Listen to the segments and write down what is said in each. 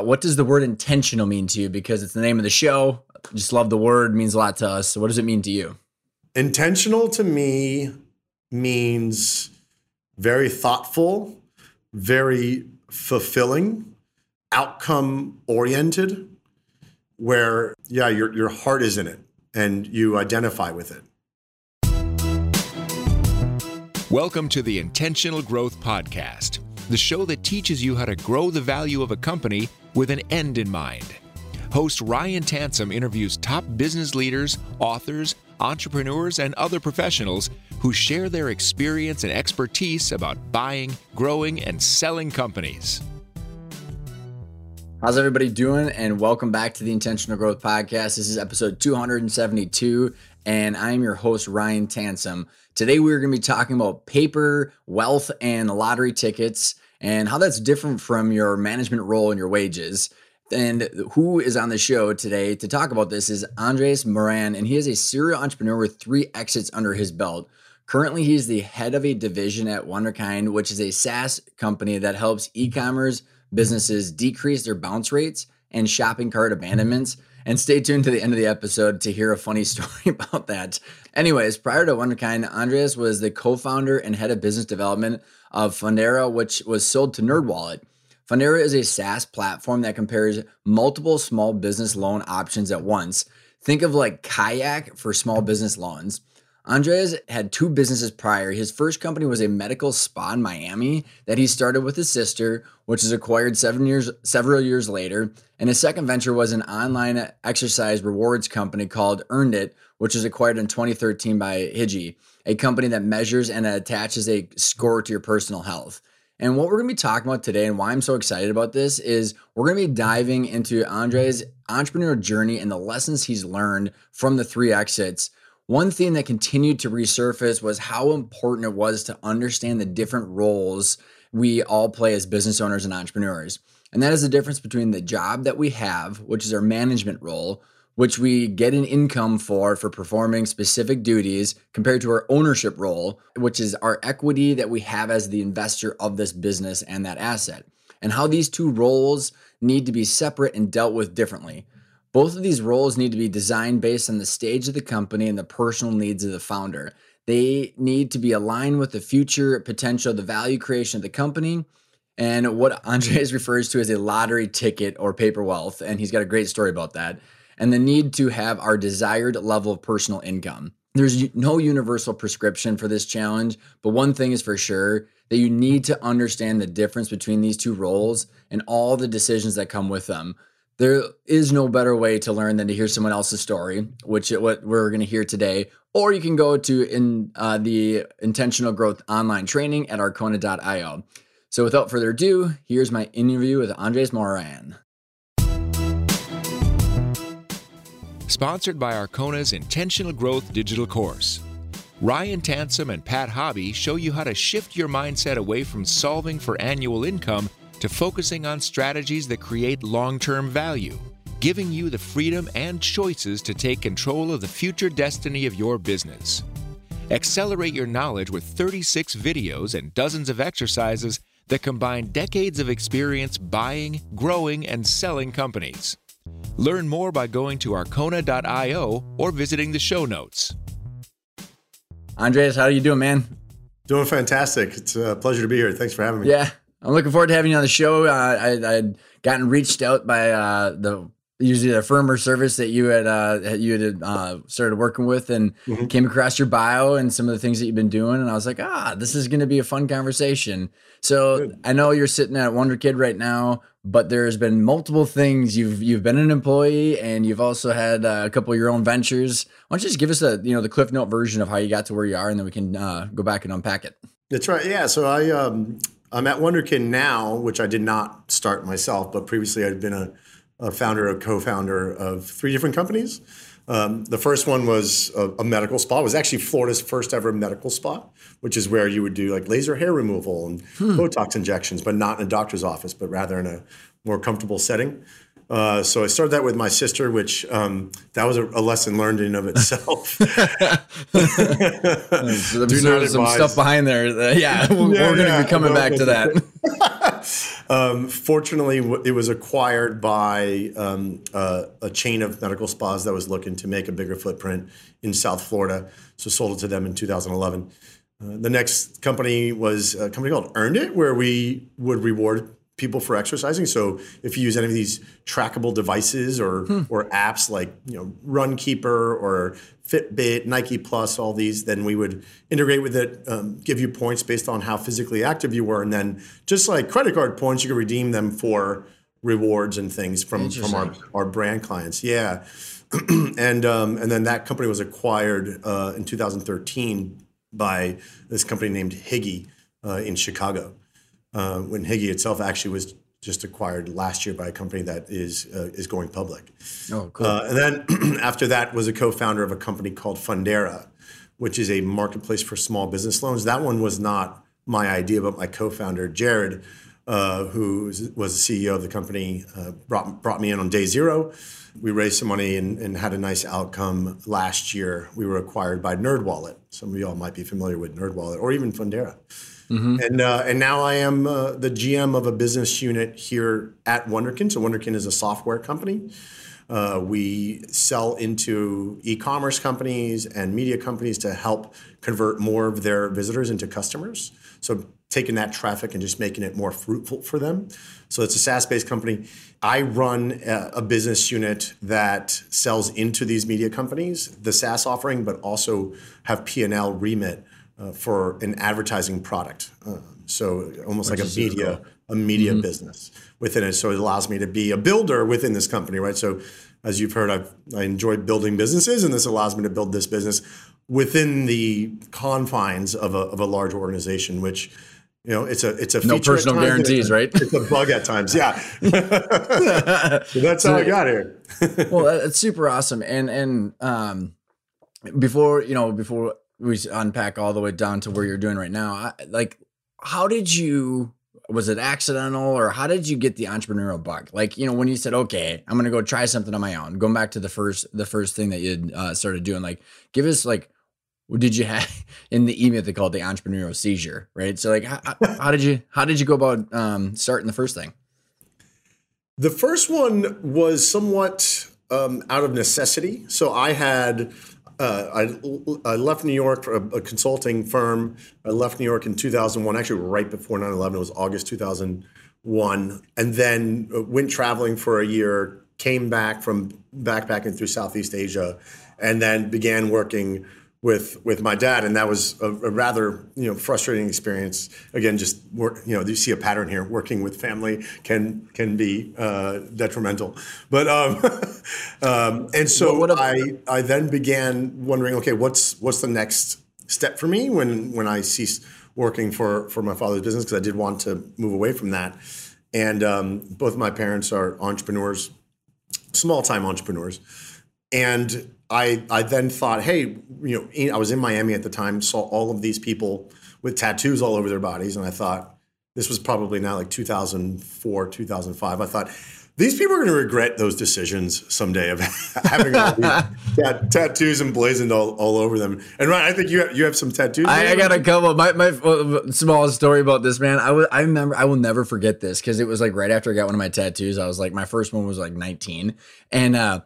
what does the word intentional mean to you? Because it's the name of the show. Just love the word, means a lot to us. So what does it mean to you? Intentional to me means very thoughtful, very fulfilling, outcome oriented, where, yeah, your, your heart is in it and you identify with it. Welcome to the Intentional Growth Podcast, the show that teaches you how to grow the value of a company with an end in mind. Host Ryan Tansom interviews top business leaders, authors, entrepreneurs, and other professionals who share their experience and expertise about buying, growing, and selling companies. How's everybody doing? And welcome back to the Intentional Growth Podcast. This is episode 272, and I'm your host, Ryan Tansom. Today, we're going to be talking about paper, wealth, and lottery tickets and how that's different from your management role and your wages. And who is on the show today to talk about this is Andres Moran, and he is a serial entrepreneur with three exits under his belt. Currently, he's the head of a division at Wunderkind, which is a SaaS company that helps e commerce businesses decrease their bounce rates and shopping cart abandonments. And stay tuned to the end of the episode to hear a funny story about that. Anyways, prior to Wunderkind, Andreas was the co founder and head of business development of Fundera, which was sold to NerdWallet. Fundera is a SaaS platform that compares multiple small business loan options at once. Think of like Kayak for small business loans. Andres had two businesses prior. His first company was a medical spa in Miami that he started with his sister, which is acquired seven years, several years later. And his second venture was an online exercise rewards company called Earned It, which was acquired in 2013 by Higi, a company that measures and attaches a score to your personal health. And what we're going to be talking about today and why I'm so excited about this is we're going to be diving into Andre's entrepreneurial journey and the lessons he's learned from the three exits one thing that continued to resurface was how important it was to understand the different roles we all play as business owners and entrepreneurs. And that is the difference between the job that we have, which is our management role, which we get an income for for performing specific duties compared to our ownership role, which is our equity that we have as the investor of this business and that asset. And how these two roles need to be separate and dealt with differently. Both of these roles need to be designed based on the stage of the company and the personal needs of the founder. They need to be aligned with the future potential, the value creation of the company, and what Andres refers to as a lottery ticket or paper wealth. And he's got a great story about that. And the need to have our desired level of personal income. There's no universal prescription for this challenge, but one thing is for sure that you need to understand the difference between these two roles and all the decisions that come with them there is no better way to learn than to hear someone else's story, which what we're going to hear today. Or you can go to in uh, the intentional growth online training at arkona.io. So without further ado, here's my interview with Andres Moran. Sponsored by Arkona's Intentional Growth Digital Course. Ryan Tansom and Pat Hobby show you how to shift your mindset away from solving for annual income to focusing on strategies that create long term value, giving you the freedom and choices to take control of the future destiny of your business. Accelerate your knowledge with 36 videos and dozens of exercises that combine decades of experience buying, growing, and selling companies. Learn more by going to arkona.io or visiting the show notes. Andreas, how are you doing, man? Doing fantastic. It's a pleasure to be here. Thanks for having me. Yeah, I'm looking forward to having you on the show. Uh, I, I'd gotten reached out by uh, the usually the firm or service that you had uh, you had uh, started working with, and mm-hmm. came across your bio and some of the things that you've been doing, and I was like, ah, this is going to be a fun conversation. So Good. I know you're sitting at Wunderkind right now, but there's been multiple things. You've you've been an employee, and you've also had uh, a couple of your own ventures. Why don't you just give us a you know the Cliff Note version of how you got to where you are, and then we can uh, go back and unpack it. That's right. Yeah. So I um, I'm at Wunderkind now, which I did not start myself, but previously I'd been a, a founder, a co-founder of three different companies. Um, the first one was a, a, medical spa. It was actually Florida's first ever medical spa, which is where you would do like laser hair removal and hmm. Botox injections, but not in a doctor's office, but rather in a more comfortable setting. Uh, so I started that with my sister, which um, that was a, a, lesson learned in of itself. so some stuff behind there. Yeah, we're, yeah, we're going to yeah, be coming back to that. Um, fortunately, it was acquired by um, uh, a chain of medical spas that was looking to make a bigger footprint in South Florida. So sold it to them in 2011. Uh, the next company was a company called Earned It, where we would reward people for exercising. So if you use any of these trackable devices or hmm. or apps like you know Runkeeper or Fitbit, Nike Plus, all these, then we would integrate with it, um, give you points based on how physically active you were, and then just like credit card points, you could redeem them for rewards and things from from our, our brand clients. Yeah. and um, and then that company was acquired uh, in 2013 by this company named Higi uh, in Chicago uh, when Higi itself actually was just acquired last year by a company that is uh, is going public. Oh, cool. Uh, and then after that was a co-founder of a company called Fundera, which is a marketplace for small business loans. That one was not my idea, but my co-founder Jared, uh, who was the CEO of the company, uh, brought brought me in on day zero. We raised some money and, and, had a nice outcome last year. We were acquired by NerdWallet. Some of y'all might be familiar with NerdWallet or even Fundera. Mm-hmm. And uh, and now I am uh, the GM of a business unit here at Wunderkind. So Wunderkind is a software company. Uh, we sell into e-commerce companies and media companies to help convert more of their visitors into customers. So taking that traffic and just making it more fruitful for them. So it's a SaaS-based company. I run a, a business unit that sells into these media companies, the SaaS offering, but also have P&L remit uh, for an advertising product. Uh, so almost Which like a media, a media mm-hmm. business within it. So it allows me to be a builder within this company, right? So as you've heard, I've, I enjoy building businesses, and this allows me to build this business within the confines of a, of a large organization, which you know, it's a it's a no personal guarantees, right? It's a bug at times, yeah. so that's how I got here. well, it's super awesome, and and um, before you know, before we unpack all the way down to where you're doing right now. I, like, how did you? Was it accidental, or how did you get the entrepreneurial bug? Like, you know, when you said, "Okay, I'm gonna go try something on my own," going back to the first the first thing that you uh, started doing, like, give us like what did you have in the email they called the entrepreneurial seizure right so like how, how, did you how did you go about um, starting the first thing the first one was somewhat um, out of necessity so i had uh, I, I, left New York for a, a, consulting firm. I left New York in 2001, actually right before 9 11. It was August 2001. And then uh, went traveling for a year, came back from backpacking through Southeast Asia, and then began working with with my dad, and that was a, a, rather you know frustrating experience. Again, just work, you know, you see a pattern here. Working with family can can be uh, detrimental, but um, um, and so well, I I then began wondering, okay, what's what's the next step for me when when I ceased working for for my father's business because I did want to move away from that, and um, both my parents are entrepreneurs, small time entrepreneurs, and I, I then thought, hey, you know, I was in Miami at the time, saw all of these people with tattoos all over their bodies, and I thought this was probably now like 2004, 2005. I thought these people are going to regret those decisions someday of having all these tat- tattoos emblazoned all, all over them. And Ryan, I think you have, you have some tattoos. I, I got a couple. My my uh, small story about this man. I was I remember I will never forget this because it was like right after I got one of my tattoos. I was like my first one was like 19, and uh,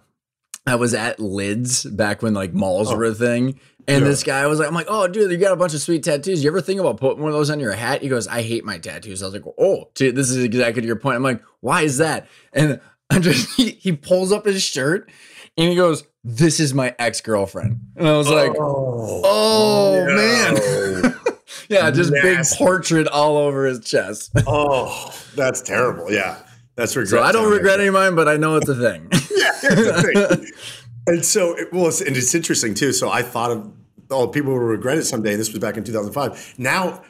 I was at Lids back when like malls oh. were a thing. And yeah. this guy was like, I'm like, oh, dude, you got a bunch of sweet tattoos. You ever think about putting one of those on your hat? He goes, I hate my tattoos. I was like, oh, dude, this is exactly to your point. I'm like, why is that? And I just, he, he pulls up his shirt and he goes, this is my ex girlfriend. And I was like, oh, oh no. man. yeah, just Nasty. big portrait all over his chest. oh, that's terrible. Yeah. That's regret. So I don't regret any of mine, but I know it's a thing. yeah, it's a thing. and so, it, well, it's, and it's interesting too. So I thought of, oh, people will regret it someday. This was back in 2005. Now,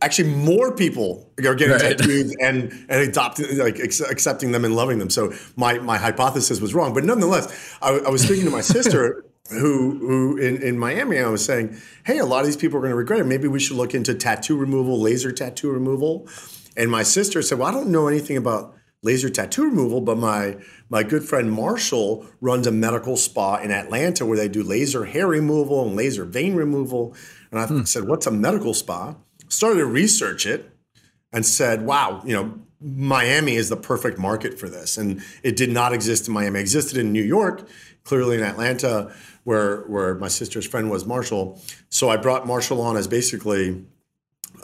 actually, more people are getting right. tattoos and and adopting, like accepting them and loving them. So my my hypothesis was wrong, but nonetheless, I, I was speaking to my sister. who who in, in Miami, I was saying, hey, a lot of these people are going to regret it. Maybe we should look into tattoo removal, laser tattoo removal. And my sister said, well, I don't know anything about laser tattoo removal, but my my good friend Marshall runs a medical spa in Atlanta where they do laser hair removal and laser vein removal. And I hmm. said, "What's a medical spa?" Started to research it and said, "Wow, you know, Miami is the perfect market for this. And it did not exist in Miami. It existed in New York, clearly in Atlanta, where, where my sister's friend was Marshall. So I brought Marshall on as basically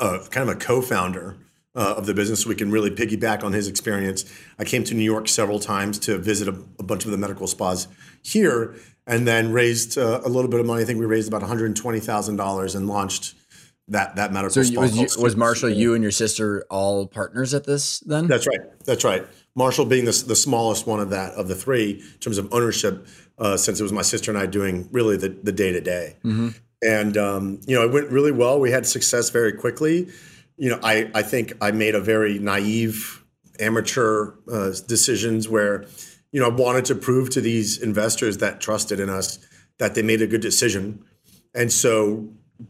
a, kind of a co founder. Uh, of the business, so we can really piggyback on his experience. I came to New York several times to visit a, a bunch of the medical spas here, and then raised uh, a little bit of money. I think we raised about one hundred twenty thousand dollars and launched that that medical. So was, you, was Marshall, you and your sister all partners at this then? That's right. That's right. Marshall being the, the smallest one of that of the three in terms of ownership, uh, since it was my sister and I doing really the the day to day. And um, you know, it went really well. We had success very quickly. You know, I I think I made a very naive, amateur uh, decisions where, you know, I wanted to prove to these investors that trusted in us that they made a good decision. And so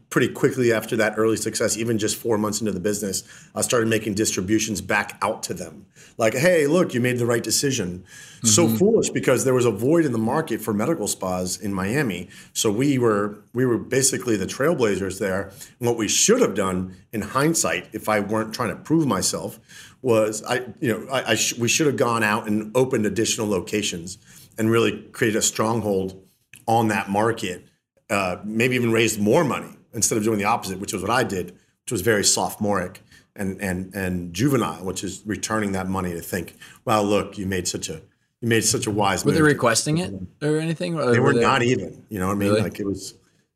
pretty quickly after that early success, even just four months into the business, I started making distributions back out to them. Like, hey, look, you made the right decision. Mm-hmm. So foolish because there was a void in the market for medical spas in Miami. So we were we were basically the trailblazers there. And what we should have done in hindsight, if I weren't trying to prove myself, was I you know I, I sh- we should have gone out and opened additional locations and really created a stronghold on that market. Uh, maybe even raised more money instead of doing the opposite, which was what I did, which was very sophomoric and and and juvenile, which is returning that money to think, well, look, you made such a you made such a wise. Were they requesting it or anything? Or they were, they, not even. You know what I mean? Really? Like it was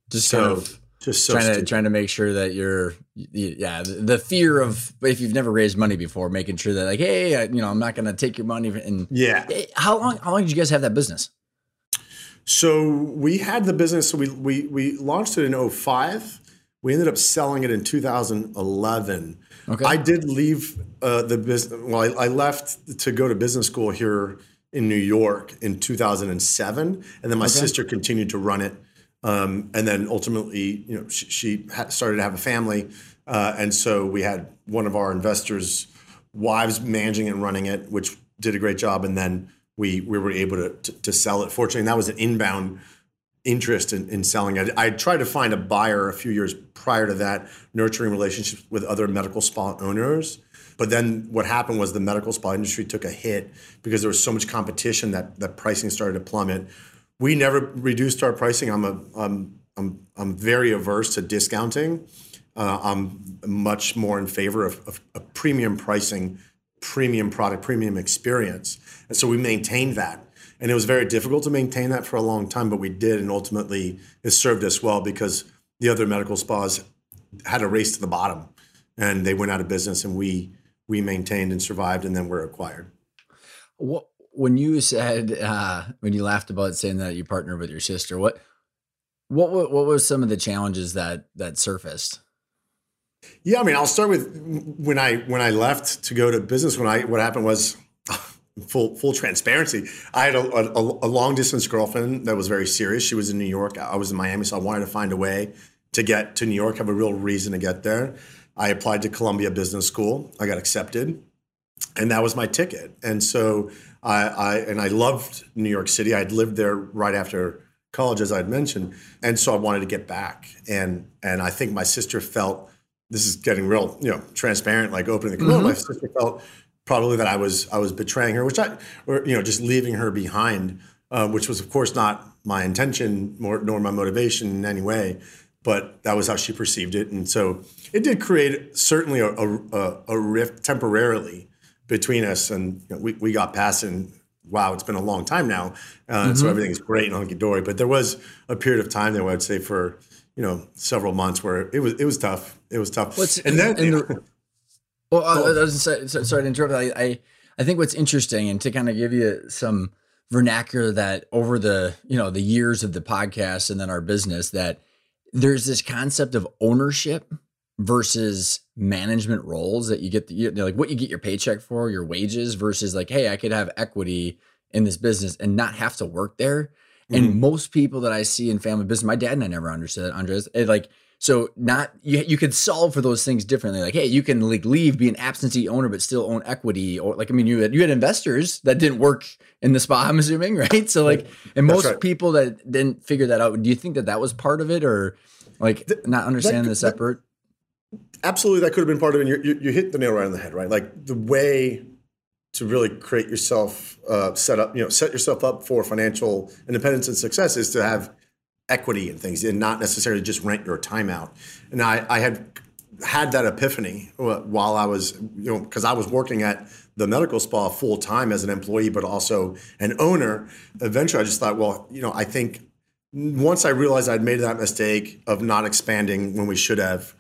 just so, kind of just so trying stupid. to trying to make sure that you're yeah the, the, fear of if you've never raised money before, making sure that like hey you know I'm not going to take your money and yeah. How long how long did you guys have that business? So we had the business. So we we we launched it in 05. We ended up selling it in 2011. Okay. I did leave uh, the business. Well, I, I, left to go to business school here in New York in 2007, and then my okay. sister continued to run it. Um, and then ultimately, you know, she, she started to have a family, uh, and so we had one of our investors' wives managing and running it, which did a great job. And then we we were able to, to, to sell it. Fortunately, that was an inbound interest in, in selling it. I tried to find a buyer a few years prior to that, nurturing relationships with other medical spa owners. But then what happened was the medical spa industry took a hit because there was so much competition that that pricing started to plummet. We never reduced our pricing. I'm a I'm I'm, I'm very averse to discounting. Uh, I'm much more in favor of, of, of premium pricing premium product, premium experience. And so we maintained that. And it was very difficult to maintain that for a long time, but we did. And ultimately, it served us well because the other medical spas had a race to the bottom and they went out of business and we we maintained and survived and then were acquired. What when you said uh, when you laughed about saying that you partnered with your sister, what what what was some of the challenges that that surfaced? Yeah, I mean, I'll start with when I when I left to go to business. When I what happened was full full transparency. I had a, a, a, long distance girlfriend that was very serious. She was in New York. I was in Miami, so I wanted to find a way to get to New York. Have a real reason to get there. I applied to Columbia Business School. I got accepted, and that was my ticket. And so I, I and I loved New York City. I'd lived there right after college, as I'd mentioned, and so I wanted to get back. And and I think my sister felt this is getting real, you know, transparent, like opening the door. Mm-hmm. My sister felt probably that I was I was betraying her, which I, or you know, just leaving her behind, uh, which was of course not my intention nor, nor my motivation in any way, but that was how she perceived it, and so it did create certainly a, a, a rift temporarily between us, and you know, we we got past it. And, wow, it's been a long time now, uh, mm-hmm. so everything's great and hunky dory. But there was a period of time there, I would say, for you know several months where it was it was tough. It was tough. What's, and then and the, well, I, I oh. was say, sorry to interrupt. I, I I think what's interesting and to kind of give you some vernacular that over the you know the years of the podcast and then our business that there's this concept of ownership versus management roles that you get the, you know, like what you get your paycheck for your wages versus like hey i could have equity in this business and not have to work there and mm. most people that I see in family business, my dad and I never understood Andres. It like so not you you could solve for those things differently. Like, hey, you can like leave, be an absentee owner, but still own equity. Or like I mean, you had you had investors that didn't work in the spa, I'm assuming, right? So like, and most right. people that didn't figure that out, do you think that that was part of it, or like not understanding the separate? absolutely that could have been part of it. You, you, you hit the nail right on the head, right? Like the way to really create yourself uh, set up, you know, set yourself up for financial independence and success is to have equity and things, and not necessarily just rent your time out. And I, I had had that epiphany while I was, you know, because I was working at the medical spa full time as an employee, but also an owner. Eventually, I just thought, well, you know, I think once I realized I'd made that mistake of not expanding when we should have,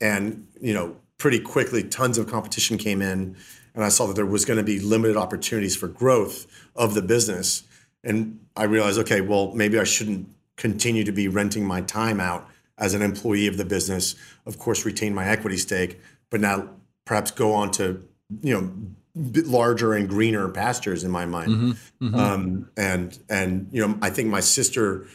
and you know, pretty quickly, tons of competition came in, and I saw that there was going to be limited opportunities for growth of the business, and I realized, okay, well, maybe I shouldn't continue to be renting my time out as an employee of the business. Of course, retain my equity stake, but now perhaps go on to you know larger and greener pastures in my mind. Mm-hmm, mm-hmm. Um, and and you know, I think my sister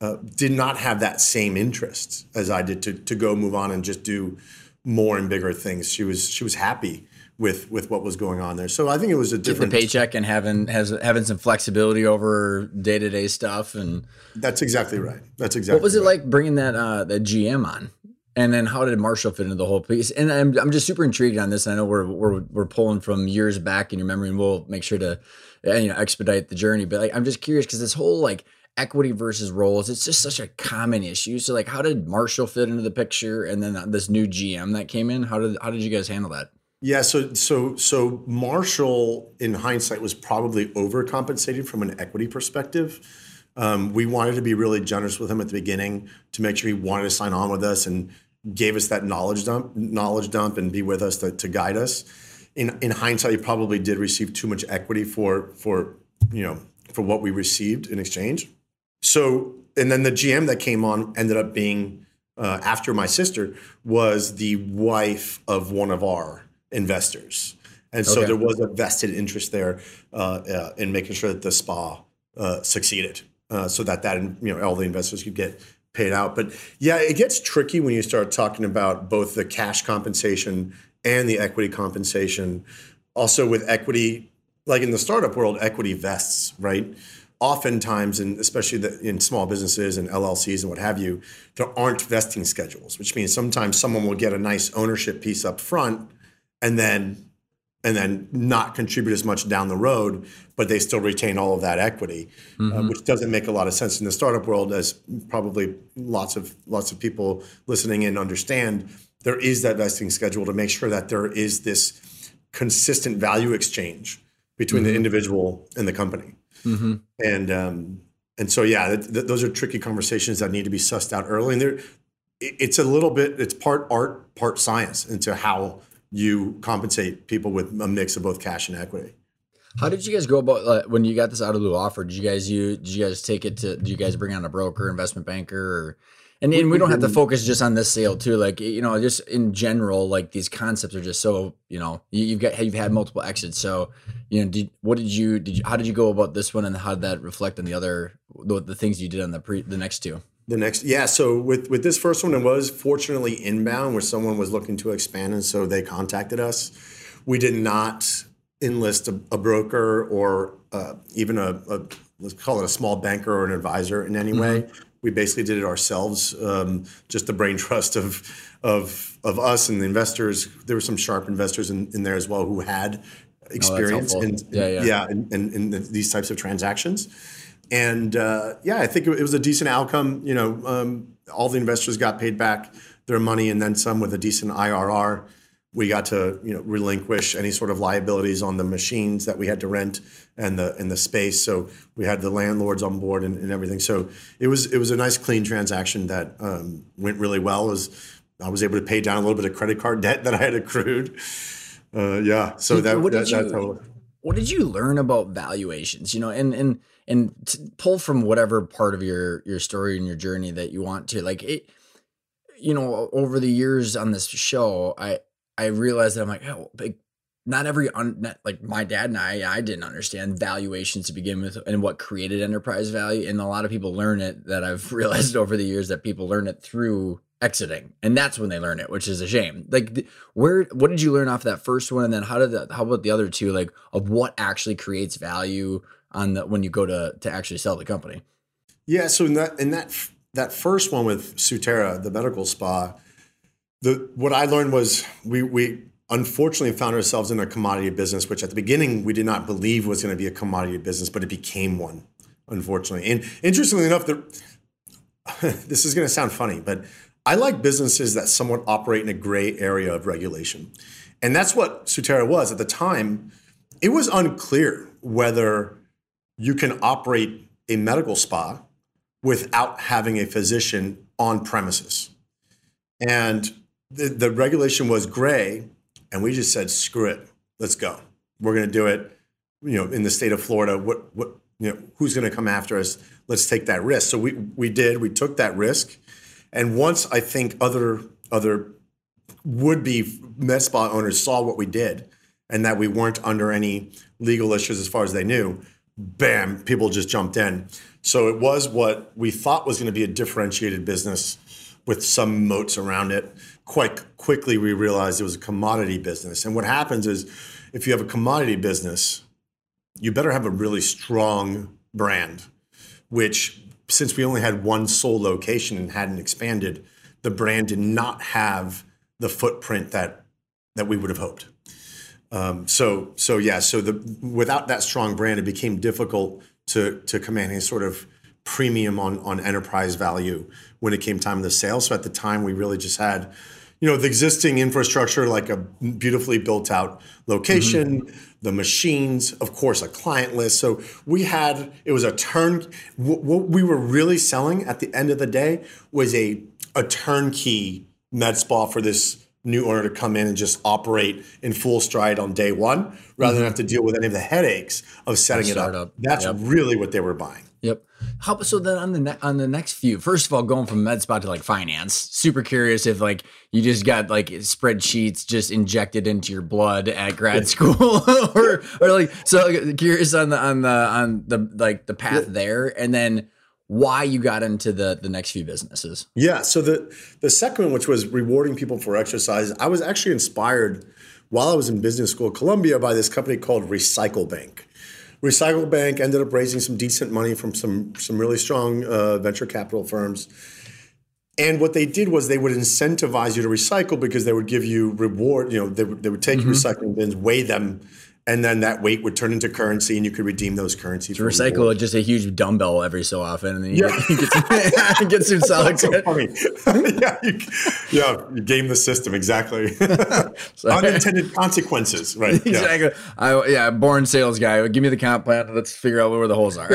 uh, did not have that same interest as I did to to go move on and just do more and bigger things. She was she was happy with with what was going on there. So I think it was a different the paycheck and having has having some flexibility over day to day stuff and that's exactly right. That's exactly. What was it like bringing that uh, that GM on? And then how did Marshall fit into the whole piece? And I'm, I'm just super intrigued on this. I know we're, we're, we're pulling from years back in your memory and we'll make sure to, you know, expedite the journey. But like, I'm just curious because this whole like equity versus roles, it's just such a common issue. So like, how did Marshall fit into the picture? And then this new GM that came in, how did, how did you guys handle that? Yeah, so so so Marshall, in hindsight, was probably overcompensated from an equity perspective. Um, we wanted to be really generous with him at the beginning to make sure he wanted to sign on with us and gave us that knowledge dump, knowledge dump, and be with us to, to guide us. In in hindsight, he probably did receive too much equity for for you know for what we received in exchange. So and then the GM that came on ended up being uh, after my sister was the wife of one of our investors, and so okay. there was a vested interest there uh, uh, in making sure that the spa uh, succeeded, uh, so that that you know all the investors could get paid out. But yeah, it gets tricky when you start talking about both the cash compensation and the equity compensation. Also, with equity, like in the startup world, equity vests, right? Oftentimes, and especially the, in small businesses and LLCs and what have you, there aren't vesting schedules, which means sometimes someone will get a nice ownership piece up front and then and then not contribute as much down the road, but they still retain all of that equity, uh, mm-hmm. uh, which doesn't make a lot of sense in the startup world, as probably lots of lots of people listening in understand. There is that vesting schedule to make sure that there is this consistent value exchange between mm-hmm. the individual and the company, mm-hmm. and um, and so yeah, th- th- those are tricky conversations that need to be sussed out early, and there, it's a little bit, it's part art, part science into how you compensate people with a mix of both cash and equity. How did you guys go about uh, when you got this out of the offer? Did you guys you did you guys take it to? Did you guys bring on a broker, investment banker, or and, and we don't have to focus just on this sale too. Like you know, just in general, like these concepts are just so you know you, have got you've had multiple exits. So you know, did what did you did you how did you go about this one, and how did that reflect on the other the, the things you did on the pre the next two? The next, yeah. So with with this first one, it was fortunately inbound, where someone was looking to expand, and so they contacted us. We did not enlist a, a broker or uh, even a, a, let's call it a small banker or an advisor in any mm-hmm. way. We basically did it ourselves. Um, just the brain trust of of of us and the investors. There were some sharp investors in, in there as well who had oh, experience oh, in, yeah, yeah. yeah in, in, in, these types of transactions and uh, yeah, I think it, was a decent outcome. You know, um, all the investors got paid back their money and then some with a decent IRR. We got to you know relinquish any sort of liabilities on the machines that we had to rent and the and the space. So we had the landlords on board and, and everything. So it was it was a nice clean transaction that um, went really well. Was I was able to pay down a little bit of credit card debt that I had accrued. Uh, yeah, so that, what that, did you, What did you learn about valuations? You know, and and and pull from whatever part of your your story and your journey that you want to like it you know over the years on this show i i realized that i'm like oh like not every un, not, like my dad and i i didn't understand valuations to begin with and what created enterprise value and a lot of people learn it that i've realized over the years that people learn it through exiting and that's when they learn it which is a shame. Like where what did you learn off that first one and then how did how about the other two like of what actually creates value on the when you go to to actually sell the company. Yeah, so in that in that that first one with Sutera, the medical spa, the what I learned was we we unfortunately found ourselves in a commodity business, which at the beginning we did not believe was going to be a commodity business, but it became one, unfortunately. And interestingly enough, the, this is going to sound funny, but I like businesses that somewhat operate in a gray area of regulation. And that's what Sutera was. At the time, it was unclear whether you can operate a medical spa without having a physician on premises. And the, the regulation was gray, and we just said, screw it, let's go. We're going to do it. You know, in the state of Florida, what what you know, who's going to come after us? Let's take that risk. So we we did. We took that risk, and once I think other other would be med spa owners saw what we did, and that we weren't under any legal issues as far as they knew, bam, people just jumped in. So it was what we thought was going to be a differentiated business with some moats around it. Quite quickly, we realized it was a commodity business. And what happens is if you have a commodity business, you better have a really strong brand, which since we only had one sole location and hadn't expanded, the brand did not have the footprint that that we would have hoped. Um, so so yeah, so the without that strong brand, it became difficult to to command any sort of premium on on enterprise value when it came time to the sale. So at the time, we really just had, you know, the existing infrastructure, like a beautifully built out location, mm-hmm. the machines, of course, a client list. So we had it was a turn. What we were really selling at the end of the day was a a turnkey med spa for this new owner to come in and just operate in full stride on day one rather mm-hmm. than have to deal with any of the headaches of setting it up. That's yep. really what they were buying. Yep. How so then on the ne- on the next few? First of all, going from med spa to like finance. Super curious if like you just got like spreadsheets just injected into your blood at grad school, or or like so curious on the on the on the like the path yeah. there, and then why you got into the the next few businesses. Yeah. So the the second one, which was rewarding people for exercise, I was actually inspired while I was in business school at Columbia by this company called Recycle Bank. Recycle Bank ended up raising some decent money from some some really strong uh, venture capital firms. And what they did was they would incentivize you to recycle because they would give you reward. You know, they would, they would take mm-hmm. your recycling bins, weigh them, and then that weight would turn into currency, and you could redeem those currencies. To recycle just a huge dumbbell every so often, and then you yeah. get, some, get some solid. so funny. yeah, you, yeah, you game the system exactly. Unintended consequences, right? Exactly. Yeah. I, yeah, born sales guy. Give me the comp plan. Let's figure out where the holes are.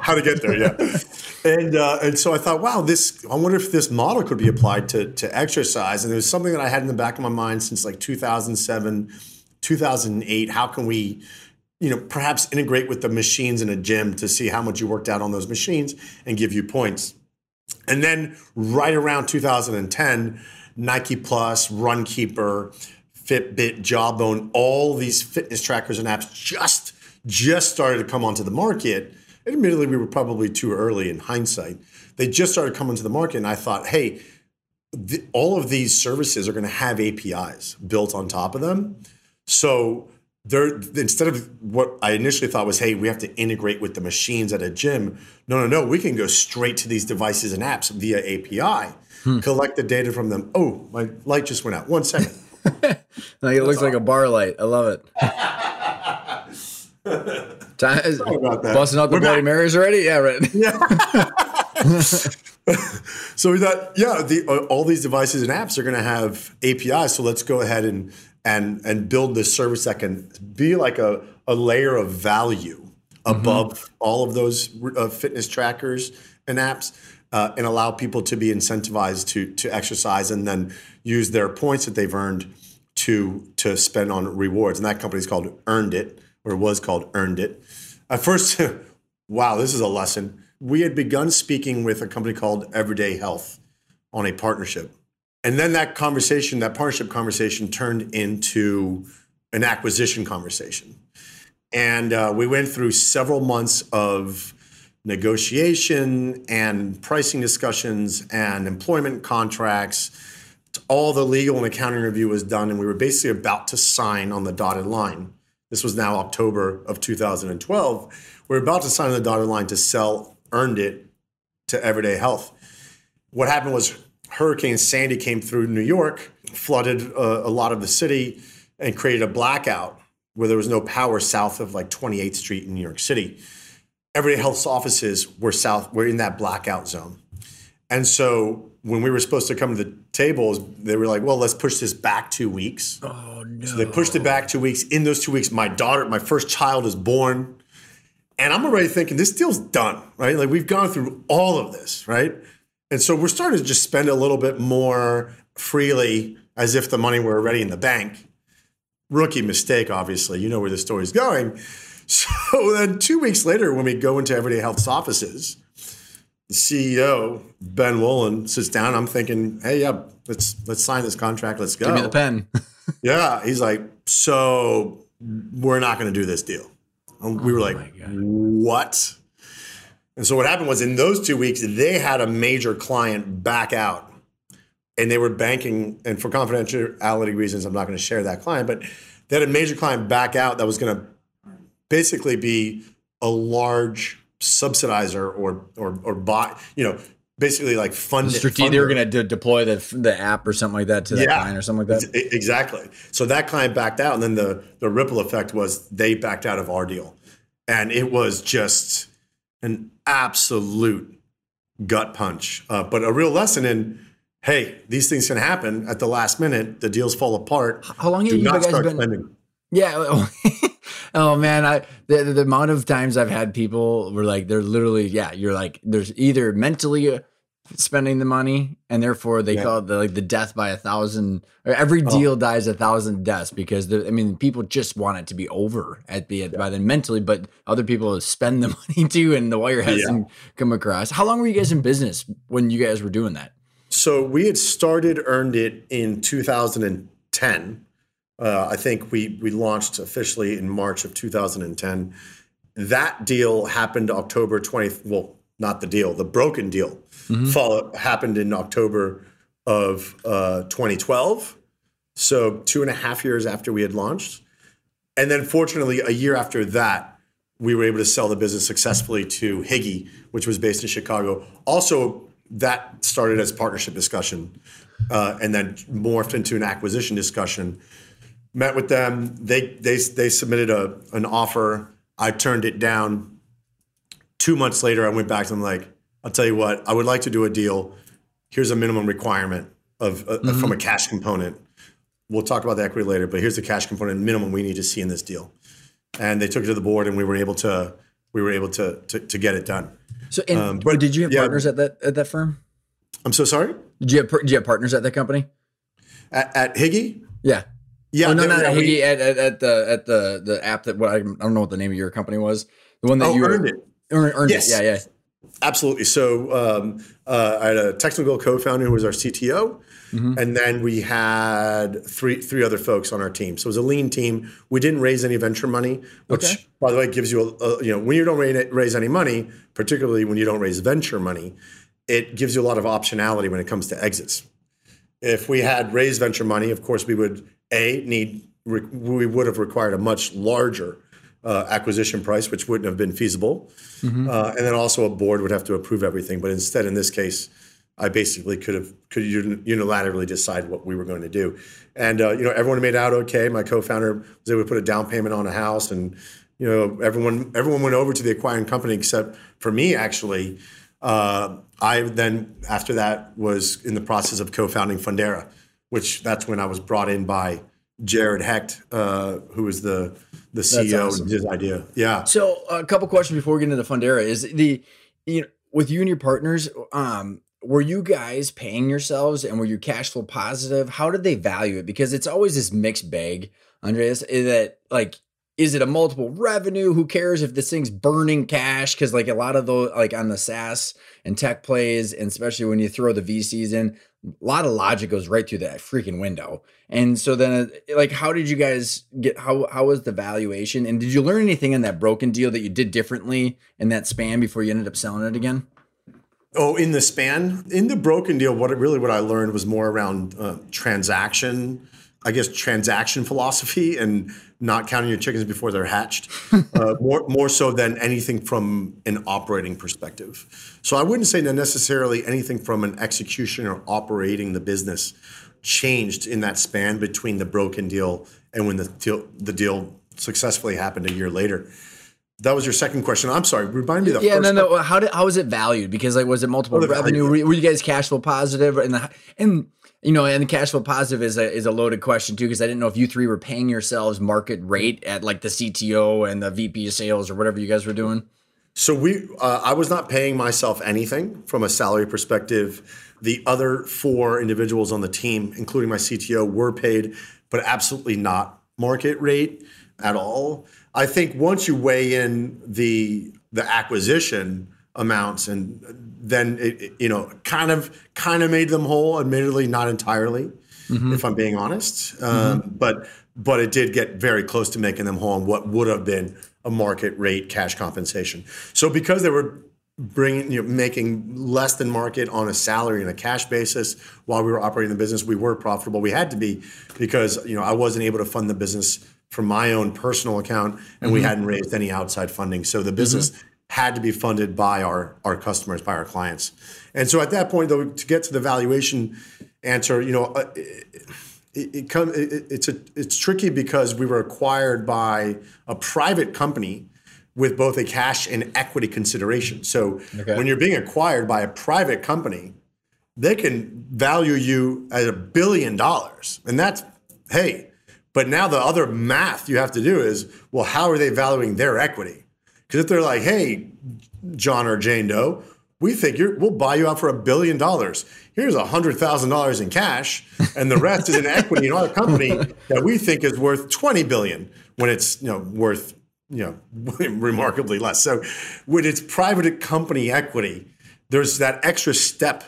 How to get there? Yeah. And uh, and so I thought, wow, this. I wonder if this model could be applied to to exercise. And it was something that I had in the back of my mind since like 2007 2008 how can we you know perhaps integrate with the machines in a gym to see how much you worked out on those machines and give you points. And then right around 2010 nike plus runkeeper fitbit jawbone all these fitness trackers and apps just just started to come onto the market. Admittedly we were probably too early in hindsight. They just started coming to the market and i thought hey the, all of these services are going to have apis built on top of them so there, instead of what I initially thought was, hey, we have to integrate with the machines at a gym. No, no, no. We can go straight to these devices and apps via API, hmm. collect the data from them. Oh, my light just went out. One second. like it looks like a bar light. I love it. Time, busting out the We're Bloody back. Marys already? Yeah, right. Yeah. so we thought, yeah, the, uh, all these devices and apps are going to have APIs. So let's go ahead and and and build this service that can be like a, a layer of value mm-hmm. above all of those uh, fitness trackers and apps uh, and allow people to be incentivized to to exercise and then use their points that they've earned to to spend on rewards. And that company is called earned it or was called earned it. At first wow this is a lesson. We had begun speaking with a company called everyday health on a partnership and then that conversation, that partnership conversation turned into an acquisition conversation. And uh, we went through several months of negotiation and pricing discussions and employment contracts. All the legal and accounting review was done, and we were basically about to sign on the dotted line. This was now October of 2012. We we're about to sign on the dotted line to sell Earned It to Everyday Health. What happened was Hurricane Sandy came through New York, flooded uh, a lot of the city and created a blackout where there was no power south of like 28th Street in New York City. Everyday Health's offices were south, were in that blackout zone. And so when we were supposed to come to the tables, they were like, well, let's push this back two weeks. Oh no. So they pushed it back two weeks. In those two weeks, my daughter, my first child is born. And I'm already thinking this deal's done, right? Like we've gone through all of this, right? And so we're starting to just spend a little bit more freely as if the money were already in the bank. Rookie mistake, obviously. You know where the story's going. So then two weeks later, when we go into Everyday Health's offices, the CEO, Ben Wolin, sits down. I'm thinking, hey, yeah, let's let's sign this contract. Let's go. Give me the pen. yeah. He's like, so we're not going to do this deal. And we were oh like, what? And so what happened was in those two weeks, they had a major client back out. And they were banking, and for confidentiality reasons, I'm not going to share that client, but they had a major client back out that was going to basically be a large subsidizer or or or buy, you know, basically like fund. Strategic. They were going to de- deploy the the app or something like that to that yeah, client or something like that. Exactly. So that client backed out, and then the the ripple effect was they backed out of our deal, and it was just an absolute gut punch, uh, but a real lesson in. Hey, these things can happen at the last minute. The deals fall apart. How long have Do you guys been? Spending. Yeah. oh man, I the, the amount of times I've had people were like they're literally yeah, you're like there's either mentally spending the money and therefore they yeah. call it the, like the death by a thousand or every oh. deal oh. dies a thousand deaths because the, I mean people just want it to be over at the yeah. by then mentally but other people spend the money too and the wire hasn't yeah. come across. How long were you guys in business when you guys were doing that? So we had started earned it in 2010 uh, I think we we launched officially in March of 2010. That deal happened October 20th. Well, not the deal, the broken deal mm-hmm. happened in October of uh, 2012. So two and a half years after we had launched, and then fortunately a year after that, we were able to sell the business successfully to Higi, which was based in Chicago. Also, that started as partnership discussion, uh, and then morphed into an acquisition discussion met with them. They they they submitted a an offer. I turned it down. Two months later, I went back to them like, I'll tell you what, I would like to do a deal. Here's a minimum requirement of uh, mm-hmm. from a cash component. We'll talk about the equity later, but here's the cash component minimum we need to see in this deal. And they took it to the board, and we were able to we were able to to, to get it done. So, and, um, but did you have yeah, partners at that at that firm? I'm so sorry. Did you have did you have partners at that company? At, at Higi? Yeah. Yeah, oh, no, no, no. Higi at, at, at, the at the the app that what I, I, don't know what the name of your company was. The one that oh, you earned it. Earned, earned yes. it. Yeah, yeah. Absolutely. So um, uh, I had a technical co-founder who was our CTO, mm-hmm. and then we had three three other folks on our team. So it was a lean team. We didn't raise any venture money, which, okay. by the way, gives you a, a, you know when you don't raise any money, particularly when you don't raise venture money, it gives you a lot of optionality when it comes to exits. If we had raised venture money, of course, we would a need we would have required a much larger uh, acquisition price, which wouldn't have been feasible, mm-hmm. uh, and then also a board would have to approve everything. But instead, in this case, I basically could have could unilaterally decide what we were going to do, and uh, you know everyone made out okay. My co-founder was able to put a down payment on a house, and you know everyone everyone went over to the acquiring company except for me actually. Uh, I then after that was in the process of co-founding Fundera which that's when I was brought in by Jared Hecht, uh, who was the the CEO awesome. his idea. Yeah. So a couple questions before we get into the Fundera is the you know with you and your partners, um, were you guys paying yourselves and were you cash flow positive? How did they value it? Because it's always this mixed bag, Andreas, is that like is it a multiple revenue? Who cares if this thing's burning cash? Because like a lot of those, like on the SaaS and tech plays, and especially when you throw the VCs in, a lot of logic goes right through that freaking window. And so then, like, how did you guys get? How how was the valuation? And did you learn anything in that broken deal that you did differently in that span before you ended up selling it again? Oh, in the span, in the broken deal, what really what I learned was more around uh, transaction I guess transaction philosophy and not counting your chickens before they're hatched, uh, more more so than anything from an operating perspective. So I wouldn't say that necessarily anything from an execution or operating the business, changed in that span between the broken deal and when the deal, the deal successfully happened a year later. That was your second question. I'm sorry. Remind me the yeah, no, no. How did how was it valued? Because like, was it multiple Oh, revenue? Were, were you guys cash flow positive? And the, and you know, and the cash flow positive is a is a loaded question too. Because I didn't know if you three were paying yourselves market rate at like the CTO and the VP of sales or whatever you guys were doing. So we, uh, I was not paying myself anything from a salary perspective. The other four individuals on the team, including my CTO, were paid, but absolutely not market rate at all. I think once you weigh in the the acquisition amounts, and then it, it, you know, kind of kind of made them whole. Admittedly, not entirely, mm-hmm. if I'm being honest. Um, mm-hmm. But but it did get very close to making them whole on what would have been a market rate cash compensation. So because they were bringing you know, making less than market on a salary and a cash basis while we were operating the business, we were profitable. We had to be because you know I wasn't able to fund the business from my own personal account, and we mm-hmm. hadn't raised any outside funding. So the business had to be funded by our our customers, by our clients. And so at that point, though, to get to the valuation answer, you know. Uh, it, it come it, it's a it's tricky because we were acquired by a private company with both a cash and equity consideration. So Okay. when you're being acquired by a private company, they can value you at a billion dollars, and that's hey. But now the other math you have to do is well, how are they valuing their equity? Because if they're like, hey, John or Jane Doe, we think we'll buy you out for a billion dollars. Here's a hundred thousand dollars in cash, and the rest is in equity in our company that we think is worth twenty billion when it's you know worth you know remarkably less. So when it's private company equity, there's that extra step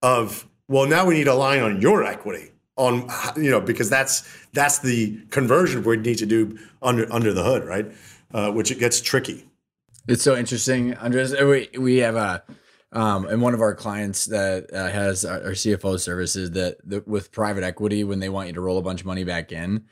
of well, now we need a line on your equity on you know because that's that's the conversion we need to do under under the hood, right? Uh, which it gets tricky. It's so interesting, Andres. uh, We we have a um, and one of our clients that uh, has our, our CFO services that, that with private equity when they want you to roll a bunch of money back in,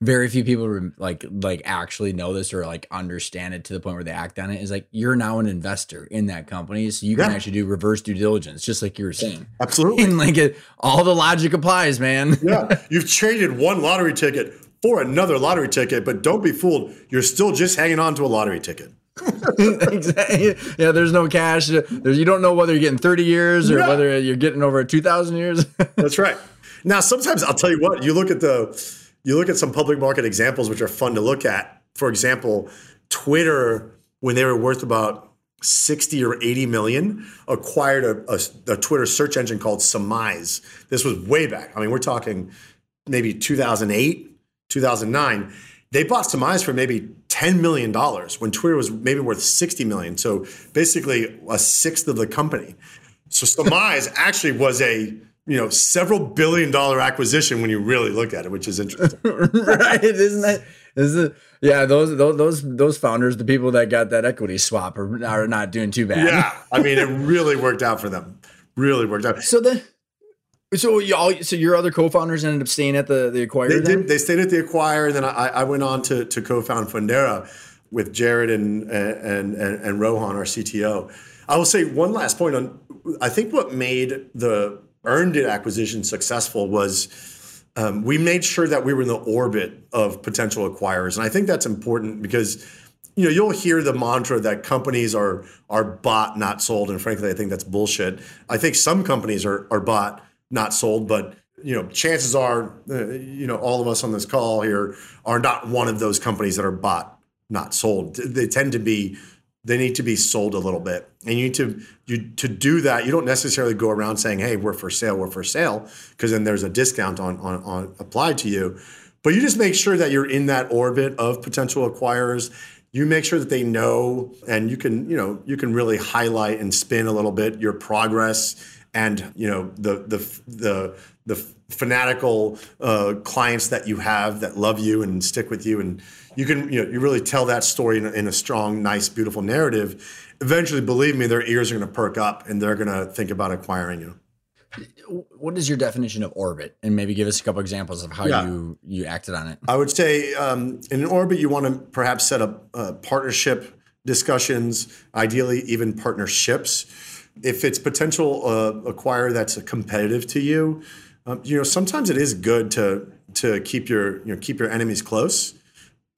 very few people like like actually know this or like understand it to the point where they act on it. Is like you're now an investor in that company, so you can Yeah. actually do reverse due diligence, just like you were saying. Absolutely. And like it, all the logic applies, man. yeah, you've traded one lottery ticket for another lottery ticket, but don't be fooled. You're still just hanging on to a lottery ticket. exactly. Yeah, there's no cash. There's, you don't know whether you're getting 30 years or Yeah. whether you're getting over 2,000 years. That's right. Now, sometimes I'll tell you what. You look at the, you look at some public market examples which are fun to look at. For example, Twitter when they were worth about 60 or 80 million acquired a, a, a Twitter search engine called Summize. This was way back. I mean, we're talking maybe 2008, 2009. They bought Summize for maybe $10 million when Twitter was maybe worth 60 million. So basically a sixth of the company. So Summize actually was a you know several billion dollar acquisition when you really look at it, which is interesting. right? Isn't that? Is it? Yeah, those those those those founders, the people that got that equity swap, are, are not doing too bad. yeah, I mean it really worked out for them. Really worked out. So then, so y'all, so your other co-founders ended up staying at the the acquirer. They did. They stayed at the acquire, and then I, I went on to to co-found Fundera with Jared and and and, and Rohan, our CTO. I will say one last point on. I think what made the earned it acquisition successful was um, we made sure that we were in the orbit of potential acquirers, and I think that's important because you know you'll hear the mantra that companies are are bought not sold, and frankly, I think that's bullshit. I think some companies are are bought not sold, but you know chances are uh, you know all of us on this call here are not one of those companies that are bought not sold. They tend to be they need to be sold a little bit. And you need to you to do that you don't necessarily go around saying hey we're for sale we're for sale because then there's a discount on, on on applied to you. But you just make sure that you're in that orbit of potential acquirers. You make sure that they know and you can you know you can really highlight and spin a little bit your progress and you know the the the the fanatical uh, clients that you have that love you and stick with you and you can you know you really tell that story in a, in a strong nice beautiful narrative eventually believe me their ears are going to perk up and they're going to think about acquiring you what is your definition of orbit? And maybe give us a couple examples of how Yeah. you you acted on it. I would say um, in an orbit, you want to perhaps set up uh, partnership discussions, ideally even partnerships. If it's potential uh, acquire that's competitive to you, um, you know, sometimes it is good to to keep your you know keep your enemies close.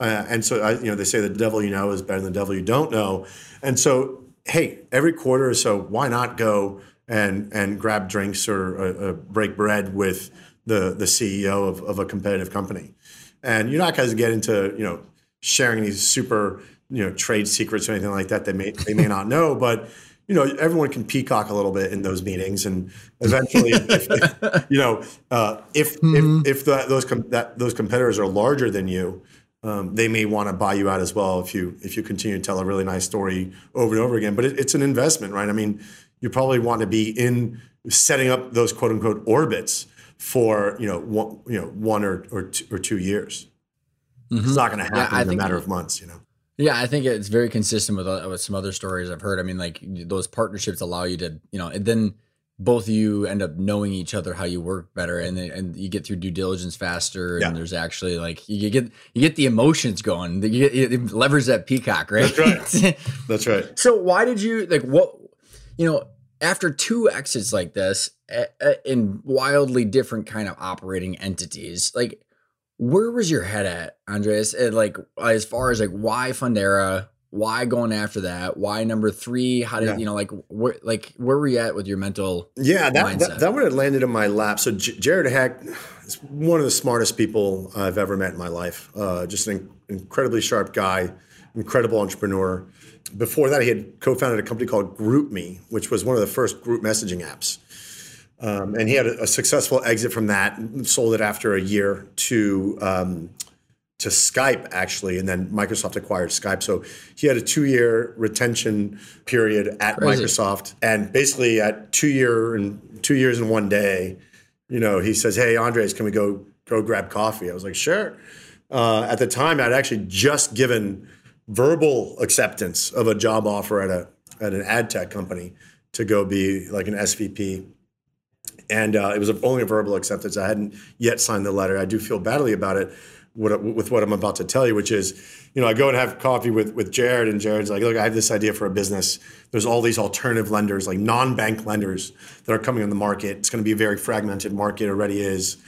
Uh, and so, I, you know, they say the devil you know is better than the devil you don't know. And so, hey, every quarter or so, why not go and and grab drinks or uh, uh, break bread with the the CEO of, of a competitive company? And you're not going to get into you know sharing these super you know trade secrets or anything like that. They may they may not know, but you know, everyone can peacock a little bit in those meetings, and eventually, if, if, you know, uh, if mm-hmm. if, if the, those com- that those competitors are larger than you, um, they may want to buy you out as well if you if you continue to tell a really nice story over and over again. But it, it's an investment, right? I mean, you probably want to be in setting up those quote unquote orbits for you know one, you know one or or two, or two years. Mm-hmm. It's not going to happen yeah, in a matter of months, you know. Yeah, I think it's very consistent with, uh, with some other stories I've heard. I mean, like those partnerships allow you to, you know, and then both of you end up knowing each other how you work better and then, and you get through due diligence faster yeah. and there's actually like you get you get the emotions going you get you levers that peacock right that's right that's right so why did you like what you know after two exits like this in wildly different kind of operating entities like where was your head at andres like as far as like why fundera why going after that? Why number three? How did yeah. you know like where like where were you at with your mental? Yeah, that that, that would have landed in my lap. So J- Jared Hecht is one of the smartest people I've ever met in my life. Uh, just an incredibly sharp guy, incredible entrepreneur. Before that, he had co-founded a company called GroupMe, which was one of the first group messaging apps. Um, and he had a, a, successful exit from that, sold it after a year to um, to Skype actually, and then Microsoft acquired Skype. So he had a two-year retention period at Crazy. Microsoft, and basically at two year and two years in one day, you know, he says, "Hey, Andres, can we go go grab coffee?" I was like, "Sure." Uh, at the time, I'd actually just given verbal acceptance of a job offer at a at an ad tech company to go be like an SVP. And uh, it was only a verbal acceptance. I hadn't yet signed the letter. I do feel badly about it what, with what I'm about to tell you, which is, you know, I go and have coffee with with Jared, and Jared's like, look, I have this idea for a business. There's all these alternative lenders, like non-bank lenders, that are coming on the market. It's going to be a very fragmented market. Already is.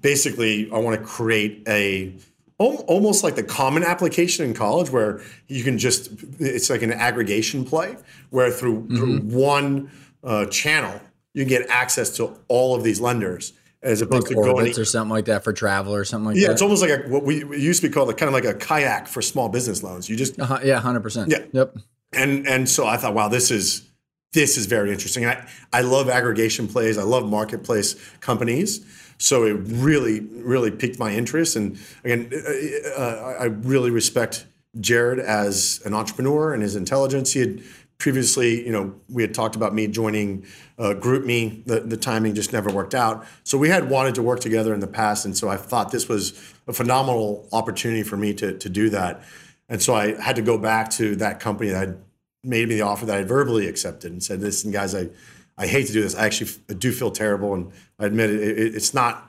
Basically, I want to create a almost like the common application in college where you can just it's like an aggregation play where through, mm-hmm. through one uh, channel you can get access to all of these lenders as opposed like to going or something like that for travel or something like yeah, that. Yeah, it's almost like a, what we used to be called like, kind of like a kayak for small business loans. You just uh-huh, yeah, hundred percent. Yeah, yep. And and so I thought, wow, this is this is very interesting. I I love aggregation plays. I love marketplace companies. So it really really piqued my interest. And again, uh, uh I really respect Jared as an entrepreneur and his intelligence. He had previously, you know, we had talked about me joining uh, GroupMe. The, the timing just never worked out. So we had wanted to work together in the past, and so I thought this was a phenomenal opportunity for me to to do that. And so I had to go back to that company that made me the offer that I verbally accepted and said, "Listen, guys, I I hate to do this. I actually do feel terrible, and I admit it, it, it's not."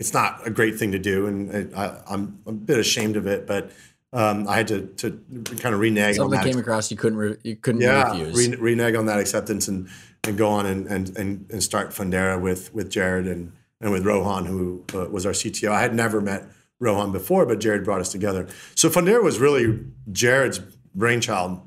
It's not a great thing to do, and I, I'm a bit ashamed of it. But um, I had to, to kind of renege. Something came across you couldn't re, you couldn't yeah, refuse. Re, renege on that acceptance and, and go on and, and, and, and start Fundera with with Jared and and with Rohan, who uh, was our CTO. I had never met Rohan before, but Jared brought us together. So Fundera was really Jared's brainchild,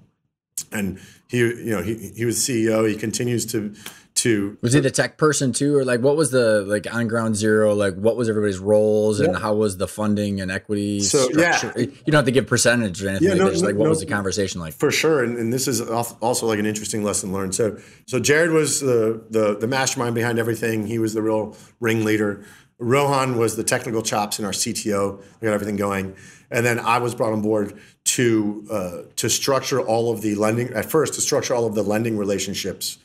and he you know he he was CEO. He continues to to was he the tech person too or like what was the like on ground zero like what was everybody's roles and yeah. how was the funding and equity so structure? yeah you don't have to give percentage or anything yeah, like no, Just like what no, was the conversation like? For sure and, and this is also like an interesting lesson learned. So so jared was the the, the mastermind behind everything. He was the real ringleader. Rohan was the technical chops in our cto we got everything going. And then i was brought on board to uh, to structure all of the lending at first to structure all of the lending relationships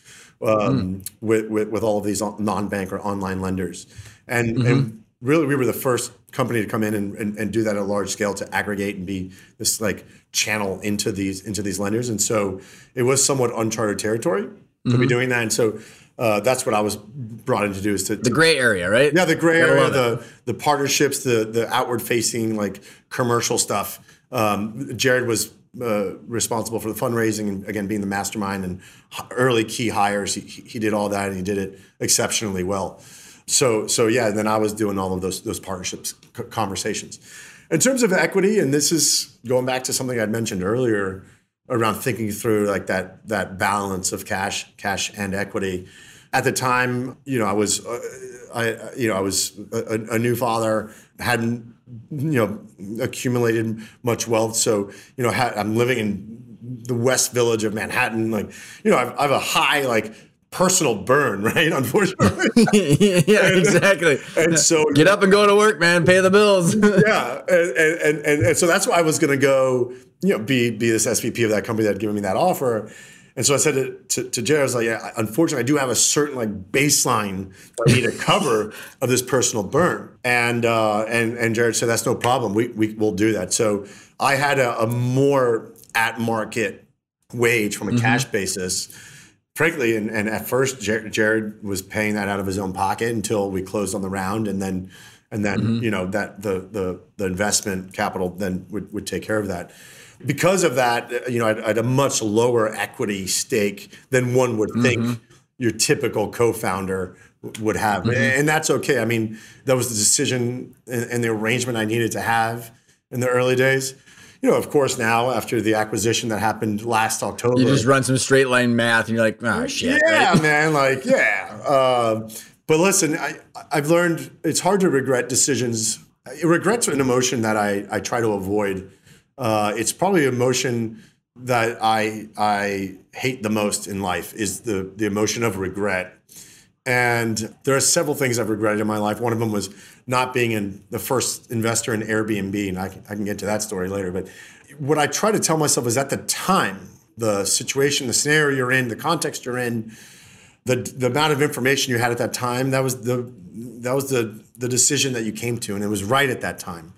um, mm. with, with, with all of these non-bank or online lenders, and mm-hmm. and really we were the first company to come in and, and, and, do that at a large scale to aggregate and be this like channel into these into these lenders, and so it was somewhat uncharted territory mm-hmm. to be mm-hmm. doing that, and so. Uh, that's what I was brought in to do is to, the gray area, right? Yeah, the gray area, the the partnerships, the the outward facing like commercial stuff. Um, Jared was uh, responsible for the fundraising and again being the mastermind and early key hires. He, he did all that and he did it exceptionally well. so so yeah, then I was doing all of those those partnerships conversations. In terms of equity, and this is going back to something I'd mentioned earlier around thinking through like that that balance of cash cash and equity. At the time, you know, I was uh, I you know I was a, a new father, hadn't you know accumulated much wealth, so you know I'm living in the West Village of Manhattan. Like you know, I've, I have a high like personal burn, right? Unfortunately. yeah, and, exactly. And so get up and go to work, man. Pay the bills. yeah, and, and and and so that's why I was going to go, you know, be be this SVP of that company that had given me that offer. And so I said to, to, to Jared, I was like, yeah, unfortunately, I do have a certain like baseline I need to cover of this personal burn. And uh, and and Jared said, that's no problem. We we will do that. So I had a, a more at market wage from a mm-hmm. cash basis frankly, and, and at first Jared was paying that out of his own pocket until we closed on the round, and then and then mm-hmm. you know that the the the investment capital then would, would take care of that. Because of that, you know, I had a much lower equity stake than one would think mm-hmm. your typical co-founder would have, mm-hmm. and that's okay. I mean, that was the decision and, and the arrangement I needed to have in the early days you know, of course, now after the acquisition that happened last October, you just run some straight line math, and you're like, oh shit. Yeah, right? man, like yeah. Uh, but listen, I, I've learned it's hard to regret decisions. Regret's an emotion that I I try to avoid. Uh, it's probably emotion that I I hate the most in life is the the emotion of regret. And there are several things I've regretted in my life. One of them was not being in the first investor in Airbnb, and I can, I can get to that story later. But what I try to tell myself is at the time, the situation, the scenario you're in, the context you're in, the the amount of information you had at that time, that was the that was the the decision that you came to, and it was right at that time.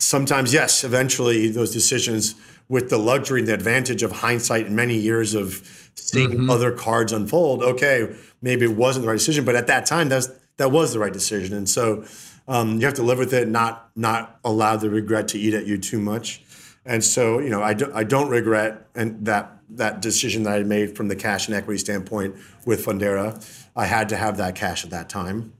Sometimes, yes, eventually those decisions with the luxury and the advantage of hindsight and many years of seeing mm-hmm. other cards unfold, okay, maybe it wasn't the right decision, but at that time, that's that was the right decision. And so um, you have to live with it, not not allow the regret to eat at you too much. And so, you know, I, do, I don't regret and that that decision that I made from the cash and equity standpoint with Fundera. I had to have that cash at that time.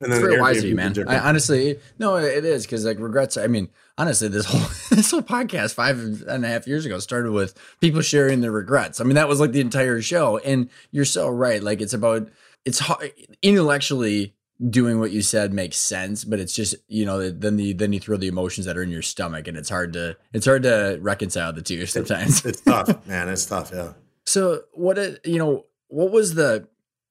And then it's very wise of you, man. I, honestly, no, it is because like regrets. I mean, honestly, this whole this whole podcast five and a half years ago started with people sharing their regrets. I mean, that was like the entire show. And you're so right. Like it's about it's hard intellectually doing what you said makes sense, but it's just you know then the then you throw the emotions that are in your stomach, and it's hard to it's hard to reconcile the two sometimes. It's, it's tough, man. It's tough. Yeah. So what uh, you know what was the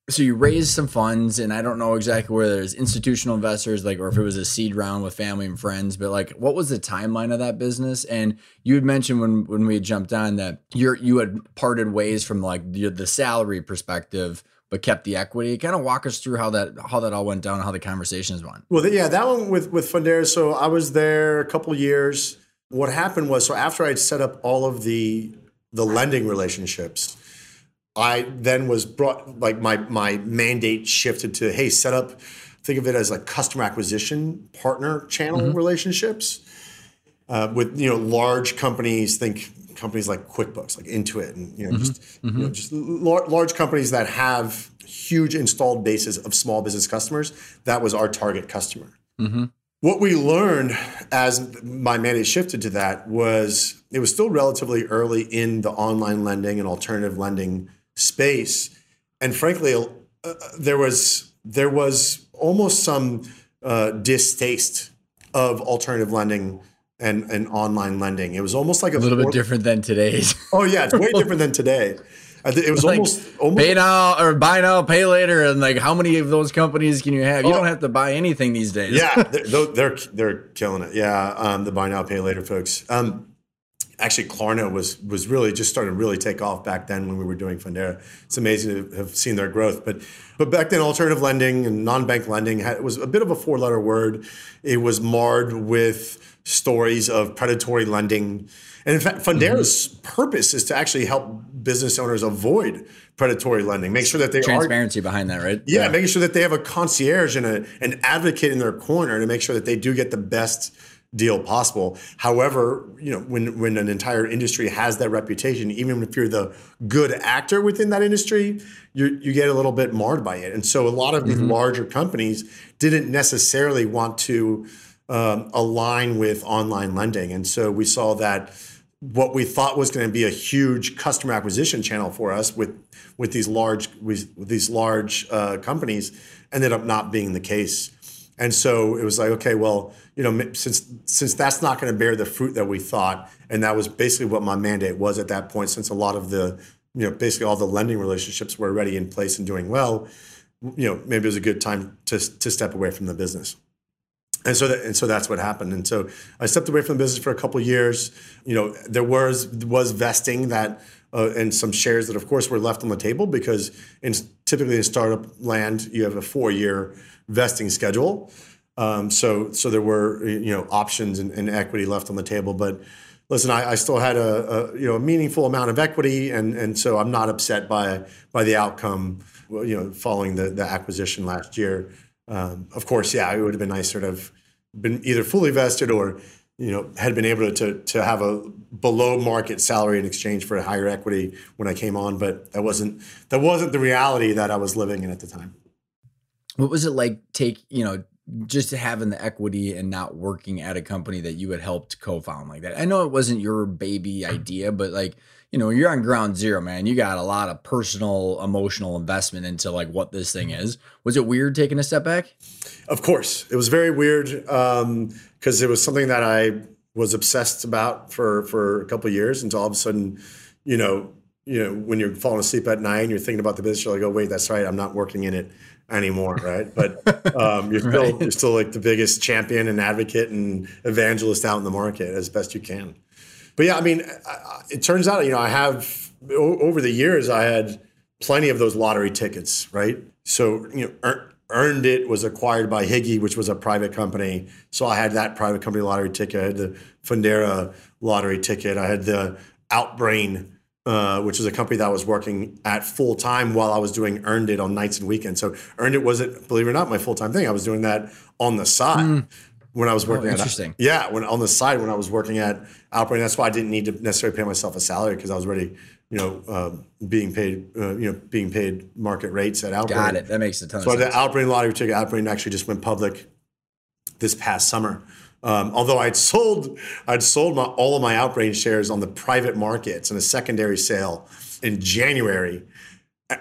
so you raised some funds and i don't know exactly where there's institutional investors like or if it was a seed round with family and friends but like what was the timeline of that business and you had mentioned when when we jumped on that you're you had parted ways from like the, the salary perspective but kept the equity. Kind of walk us through how that how that all went down, how the conversations went. Well, yeah, that one with with Fundera. So I was there a couple years. What happened was, so after I'd set up all of the the lending relationships, I then was brought like my my mandate shifted to hey, set up. Think of it as like customer acquisition partner channel mm-hmm. relationships uh, with you know large companies. Think companies like QuickBooks, like Intuit, and you know, mm-hmm. just mm-hmm. You know, just lar- large companies that have huge installed bases of small business customers. That was our target customer. Mm-hmm. What we learned as my mandate shifted to that was it was still relatively early in the online lending and alternative lending space, and frankly, uh, there was there was almost some uh, distaste of alternative lending and, and online lending. It was almost like a, a little bit different than today's. oh yeah, it's way different than today. It was like almost, almost pay now or buy now, pay later, and like how many of those companies can you have? You oh, don't have to buy anything these days. yeah, they're, they're they're killing it. Yeah, um, the buy now, pay later folks. Um, actually, Klarna was was really just starting to really take off back then when we were doing Fundera. It's amazing to have seen their growth, but but back then, alternative lending and non bank lending had, was a bit of a four letter word. It was marred with stories of predatory lending. And in fact, Fundera's mm-hmm. purpose is to actually help business owners avoid predatory lending. Make sure that they transparency are, behind that, right? Yeah, yeah, making sure that they have a concierge and a, an advocate in their corner to make sure that they do get the best deal possible. However, you know, when when an entire industry has that reputation, even if you're the good actor within that industry, you you get a little bit marred by it. And so a lot of these larger companies didn't necessarily want to um, align with online lending, and so we saw that what we thought was going to be a huge customer acquisition channel for us with with these large with, with these large uh, companies ended up not being the case. And so it was like, okay, well, you know, since since that's not going to bear the fruit that we thought, and that was basically what my mandate was at that point, since a lot of the, you know, basically all the lending relationships were already in place and doing well, you know, maybe it was a good time to to step away from the business. And so that, and so that's what happened. And so I stepped away from the business for a couple years. You know, there was was vesting that uh, and some shares that, of course, were left on the table because in typically in startup land you have a four year vesting schedule. Um, so so there were you know options and, and, equity left on the table, but listen, I, I still had a, a, you know a meaningful amount of equity, and and so I'm not upset by by the outcome. You know, following the the acquisition last year. Um, of course, yeah, it would have been nicer to have been either fully vested or you know had been able to to have a below market salary in exchange for a higher equity when I came on, but that wasn't that wasn't the reality that I was living in at the time. What was it like? Take you know just having the equity and not working at a company that you had helped co-found like that. I know it wasn't your baby idea, but like you know you're on ground zero, man. You got a lot of personal, emotional investment into like what this thing is. Was it weird taking a step back? Of course, it was very weird because um, it was something that I was obsessed about for for a couple years until all of a sudden, you know, you know, when you're falling asleep at night and you're thinking about the business, you're like, oh wait, that's right, I'm not working in it anymore, right? But um, you're still right. you're still like the biggest champion and advocate and evangelist out in the market as best you can. But yeah, I mean, it turns out you know I have over the years I had plenty of those lottery tickets, right? So you know. Earned It was acquired by Higi, which was a private company. So I had that private company lottery ticket. I had the Fundera lottery ticket. I had the Outbrain uh, which is a company that I was working at full time while I was doing Earned It on nights and weekends. So Earned It wasn't, believe it or not, my full time thing. I was doing that on the side mm. when I was working. Oh, interesting. At, yeah, when on the side when I was working at Outbrain. That's why I didn't need to necessarily pay myself a salary because I was already, you know, um, being paid, uh, you know, being paid market rates at Outbrain. Got it. That makes a ton so of sense. So the Outbrain lottery ticket, Outbrain actually just went public this past summer. Um, although I'd sold, I'd sold my, all of my Outbrain shares on the private markets in a secondary sale in January,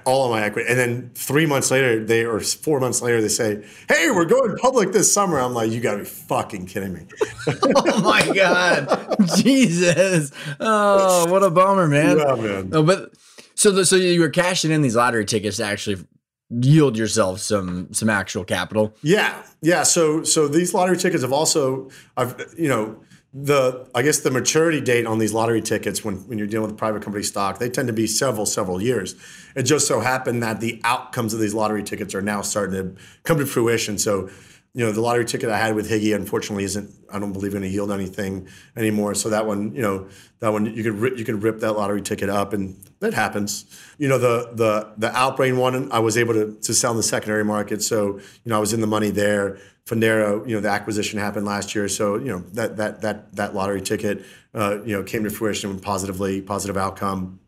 all of my equity, and then three months later, they or four months later, they say, "Hey, we're going public this summer." I'm like, "You got to be fucking kidding me!" oh my god, Jesus! Oh, what a bummer, man. Yeah, man. No, but so the, so you were cashing in these lottery tickets to actually yield yourself some some actual capital. Yeah, yeah. So so these lottery tickets have also, I've you know the I guess the maturity date on these lottery tickets when when you're dealing with private company stock they tend to be several several years. It just so happened that the outcomes of these lottery tickets are now starting to come to fruition. So you know, the lottery ticket I had with Higi, unfortunately isn't. I don't believe going to yield anything anymore. So that one, you know, that one you could rip, you could rip that lottery ticket up, and that happens. You know, the the the Outbrain one, I was able to to sell in the secondary market, so you know I was in the money there. Fundera, you know, the acquisition happened last year, so you know that that that that lottery ticket, uh, you know, came to fruition positively, positive outcome.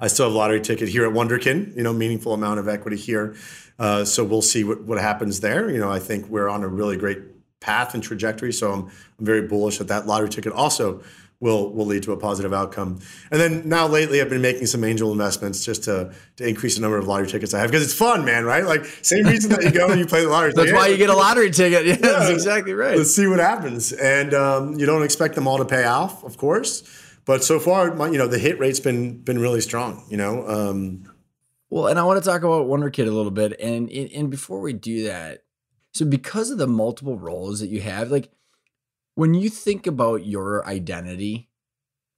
I still have a lottery ticket here at Wunderkind, you know, meaningful amount of equity here. Uh, so we'll see what, what happens there. You know, I think we're on a really great path and trajectory. So I'm, I'm very bullish that that lottery ticket also will will lead to a positive outcome. And then now lately, I've been making some angel investments just to to increase the number of lottery tickets I have because it's fun, man. Right? Like same reason that you go and you play the lottery. That's like, why hey, you get a lottery ticket. Yeah, yeah, that's exactly right. Let's see what happens. And um, you don't expect them all to pay off, of course. But so far, my, you know, the hit rate's been been really strong. You know. Um, well, and I want to talk about Wunderkind a little bit, and and before we do that, so because of the multiple roles that you have, like when you think about your identity,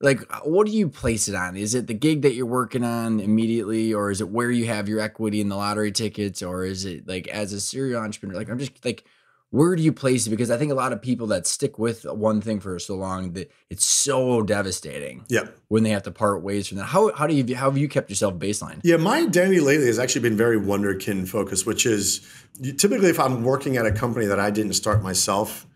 like uh, what do you place it on? Is it the gig that you're working on immediately, or is it where you have your equity in the lottery tickets, or is it like as a serial entrepreneur? Like I'm just like where do you place it? Because I think a lot of people that stick with one thing for so long that it's so devastating. Yeah. When they have to part ways from that. How how do you how have you kept yourself baseline? Yeah, my identity lately has actually been very Wunderkind focused, which is typically if I'm working at a company that I didn't start myself,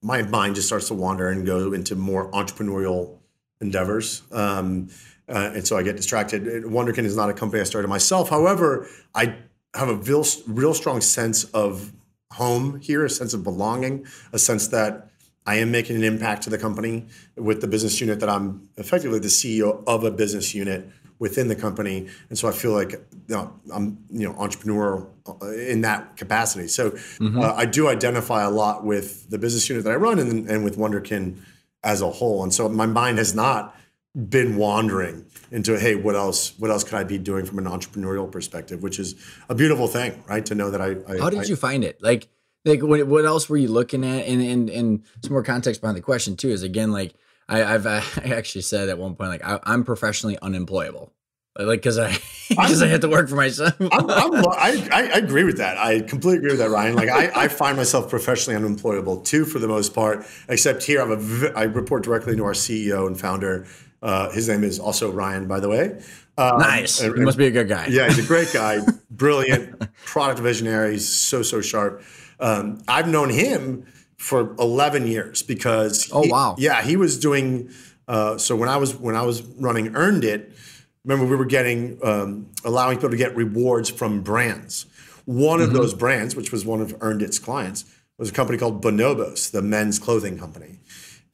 my mind just starts to wander and go into more entrepreneurial endeavors. Um, uh, and so I get distracted. Wunderkind is not a company I started myself. However, I have a real, real strong sense of home here, a sense of belonging, a sense that I am making an impact to the company with the business unit that I'm effectively the CEO of a business unit within the company, and so I feel like you know, I'm you know entrepreneur uh, in that capacity. So mm-hmm. uh, I do identify a lot with the business unit that I run and, and with Wunderkind as a whole, and so my mind has not been wandering into hey what else what else could i be doing from an entrepreneurial perspective which is a beautiful thing right to know that i, I how did I, you find it like like what, what else were you looking at and, and and some more context behind the question too is again like I, have I actually said at one point like I, am professionally unemployable, like because I because I had to work for myself. I'm, I'm, I, I agree with that. I completely agree with that, Ryan. Like I, I find myself professionally unemployable too, for the most part. Except here, I'm a I report directly to our CEO and founder. Uh, his name is also Ryan, by the way. Um, nice. And, he must be a good guy. Yeah, he's a great guy, brilliant product visionary. He's so so sharp. Um, I've known him for 11 years because oh wow yeah he was doing uh, so when I was when I was running earned it remember we were getting um, allowing people to get rewards from brands one mm-hmm. of those brands which was one of earned it's clients was a company called Bonobos the men's clothing company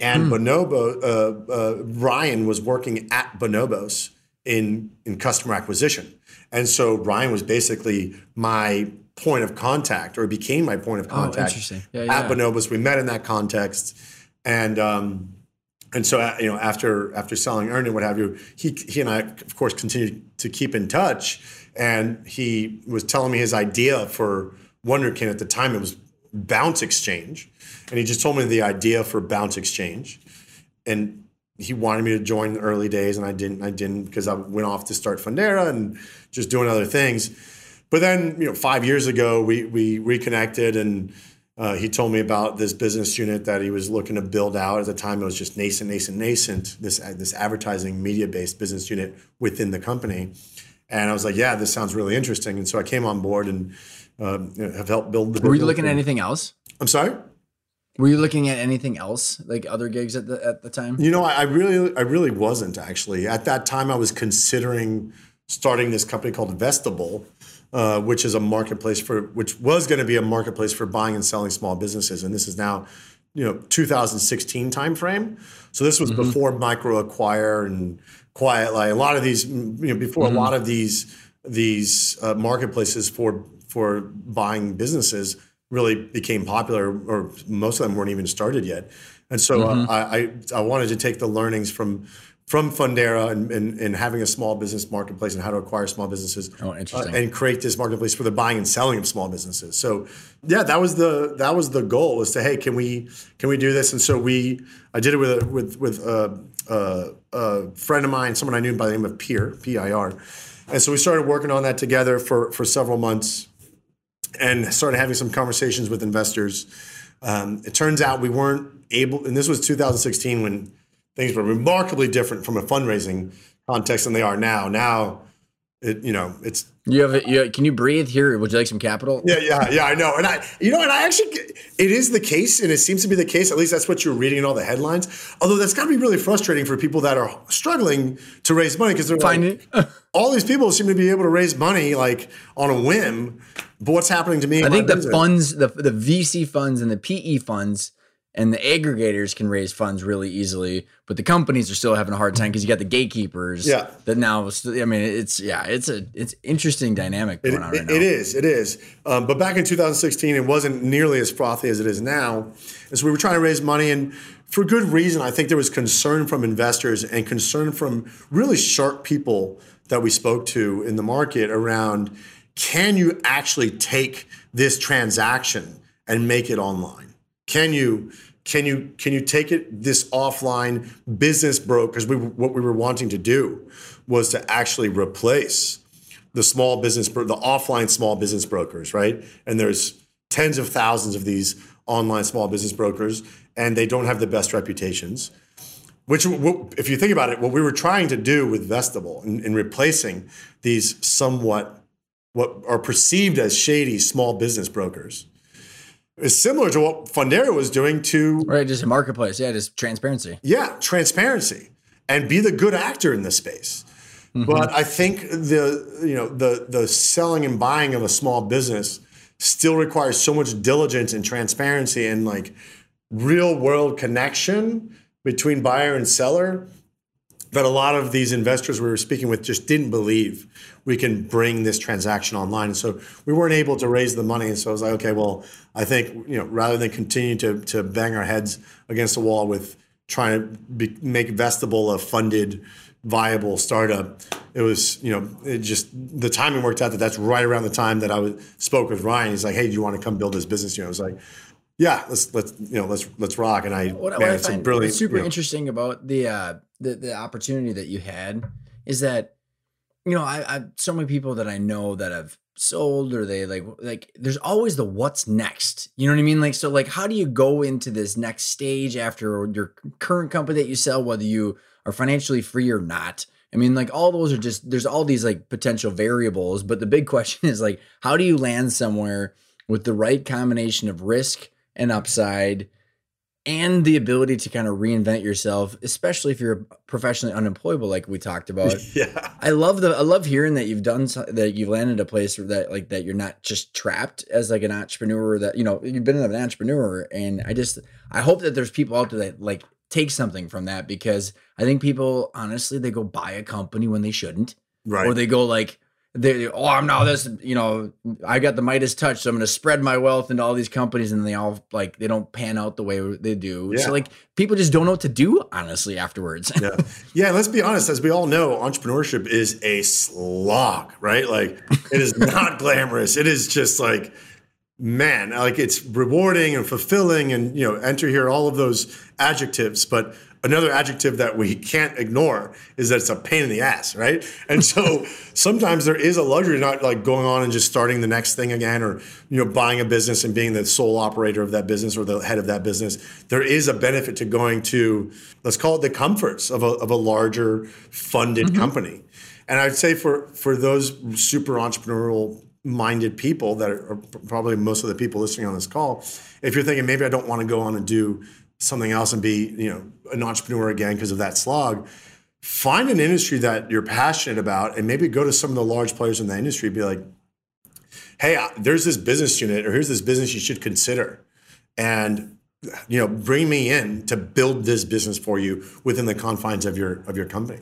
and mm. Bonobo uh, uh, Ryan was working at Bonobos in in customer acquisition and so Ryan was basically my point of contact or became my point of oh, contact oh, yeah, yeah. at Bonobos. We met in that context. And, um, and so, uh, you know, after after selling Earn and what have you, he he and I, of course, continued to keep in touch. And he was telling me his idea for Wunderkind at the time. It was Bounce Exchange, and he just told me the idea for Bounce Exchange, and he wanted me to join the early days, and I didn't. I didn't because I went off to start Fundera and just doing other things. But then, you know, five years ago, we we reconnected, and uh, he told me about this business unit that he was looking to build out. At the time, it was just nascent, nascent, nascent. This this advertising media based business unit within the company, and I was like, yeah, this sounds really interesting. And so I came on board and uh, have helped build the. Were you looking at anything else? I'm sorry. Were you looking at anything else, like other gigs at the at the time? You know, I, I really, I really wasn't actually. At that time, I was considering starting this company called Vestable, uh, which is a marketplace for which was going to be a marketplace for buying and selling small businesses, and this is now, you know, 2016 timeframe. So this was mm-hmm. before MicroAcquire and QuietLight. A lot of these, you know, before mm-hmm. a lot of these these uh, marketplaces for for buying businesses really became popular, or most of them weren't even started yet. And so uh, mm-hmm. I, I I wanted to take the learnings from from Fundera and, and, and, having a small business marketplace and how to acquire small businesses. Oh, interesting. Uh, and create this marketplace for the buying and selling of small businesses. So yeah, that was the that was the goal was to hey, can we can we do this? And so we I did it with a, with with a, a, a friend of mine, someone I knew by the name of Peer P I R, and so we started working on that together for for several months, and started having some conversations with investors. Um, it turns out we weren't able, and this was 2016 when things were remarkably different from a fundraising context than they are now. Now, it you know it's you have it. You, can you breathe here? Would you like some capital? Yeah, yeah, yeah. I know, and I you know, and I actually it is the case, and it seems to be the case. At least that's what you're reading in all the headlines. Although that's got to be really frustrating for people that are struggling to raise money because they're like, all these people seem to be able to raise money like on a whim. But what's happening to me? I think the business? funds, the the VC funds and the PE funds and the aggregators can raise funds really easily, but the companies are still having a hard time because you got the gatekeepers. Yeah. That now, I mean, it's yeah, it's a it's interesting dynamic going it, on right it, now. It is, it is. Um, but back in 2016, it wasn't nearly as frothy as it is now. And so we were trying to raise money, and for good reason. I think there was concern from investors and concern from really sharp people that we spoke to in the market around can you actually take this transaction and make it online? Can you can you can you take it this offline business broke because we what we were wanting to do was to actually replace the small business the offline small business brokers right and there's tens of thousands of these online small business brokers and they don't have the best reputations which if you think about it what we were trying to do with vestable in, in replacing these somewhat what are perceived as shady small business brokers is similar to what Fundera was doing to right, just a marketplace. Yeah, just transparency. Yeah, transparency and be the good actor in this space. Mm-hmm. But I think the you know the the selling and buying of a small business still requires so much diligence and transparency and like real world connection between buyer and seller that a lot of these investors we were speaking with just didn't believe we can bring this transaction online. So we weren't able to raise the money. And so I was like, okay, well, I think you know rather than continue to to bang our heads against the wall with trying to be, make Vestable a funded viable startup. It was, you know, it just the timing worked out that that's right around the time that I was, spoke with Ryan. He's like, "Hey, do you want to come build this business?" You know, I was like, "Yeah, let's let's you know let's let's rock." And I, what, man, what I find brilliant, super you know, interesting about the uh, the the opportunity that you had is that you know I, I so many people that I know that have sold or they like like there's always the what's next you know what i mean like so like how do you go into this next stage after your current company that you sell whether you are financially free or not. I mean, like all those are just there's all these like potential variables, but the big question is like how do you land somewhere with the right combination of risk and upside and the ability to kind of reinvent yourself, especially if you're professionally unemployable, like we talked about. Yeah, I love the I love hearing that you've done that you've landed a place that like that you're not just trapped as like an entrepreneur. That you know you've been an entrepreneur, and I just I hope that there's people out there that like take something from that because I think people honestly they go buy a company when they shouldn't, right? Or they go like they oh I'm now this you know I got the Midas touch so I'm going to spread my wealth into all these companies and they all like they don't pan out the way they do. Yeah. So like people just don't know what to do honestly afterwards. yeah, yeah. Let's be honest, as we all know, entrepreneurship is a slog, right? Like it is not glamorous. It is just like man, like it's rewarding and fulfilling, and you know, enter here all of those adjectives, but another adjective that we can't ignore is that it's a pain in the ass, right? And so sometimes there is a luxury not like going on and just starting the next thing again or you know buying a business and being the sole operator of that business or the head of that business. There is a benefit to going to let's call it the comforts of a of a larger funded mm-hmm. company. And I'd say for for those super entrepreneurial minded people that are probably most of the people listening on this call, if you're thinking maybe I don't want to go on and do something else and be, you know, an entrepreneur again because of that slog, find an industry that you're passionate about and maybe go to some of the large players in the industry and be like, hey, there's this business unit or here's this business you should consider. And you know, bring me in to build this business for you within the confines of your of your company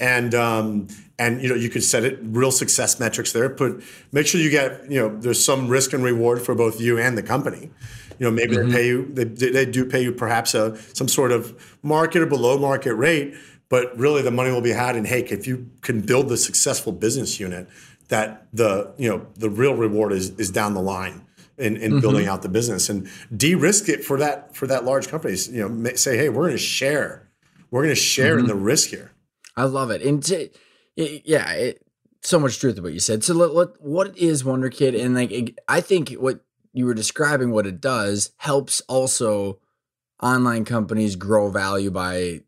and um, and you know you could set it real success metrics there. Put make sure you get you know there's some risk and reward for both you and the company. You know maybe mm-hmm. they pay you they, they do pay you perhaps a some sort of market or below market rate, but really the money will be had in hey if you can build the successful business unit that the you know the real reward is is down the line in, in mm-hmm. building out the business and de-risk it for that for that large companies you know say hey we're going to share we're going to share mm-hmm. in the risk here I love it. And to, yeah, it, so much truth about what you said. So let, let, what is Wunderkind? And like, it, I think what you were describing, what it does helps also online companies grow value by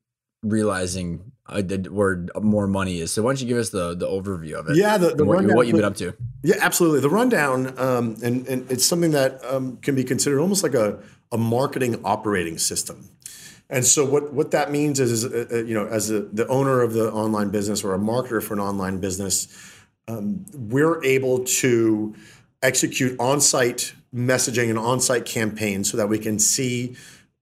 realizing uh, where more money is. So why don't you give us the the overview of it? Yeah, the, the what, what, you've been up to. Yeah, absolutely. The rundown, um, and and it's something that um, can be considered almost like a a marketing operating system. And so what, what that means is, uh, uh, you know, as a, the owner of the online business or a marketer for an online business, um, we're able to execute on-site messaging and on-site campaigns so that we can see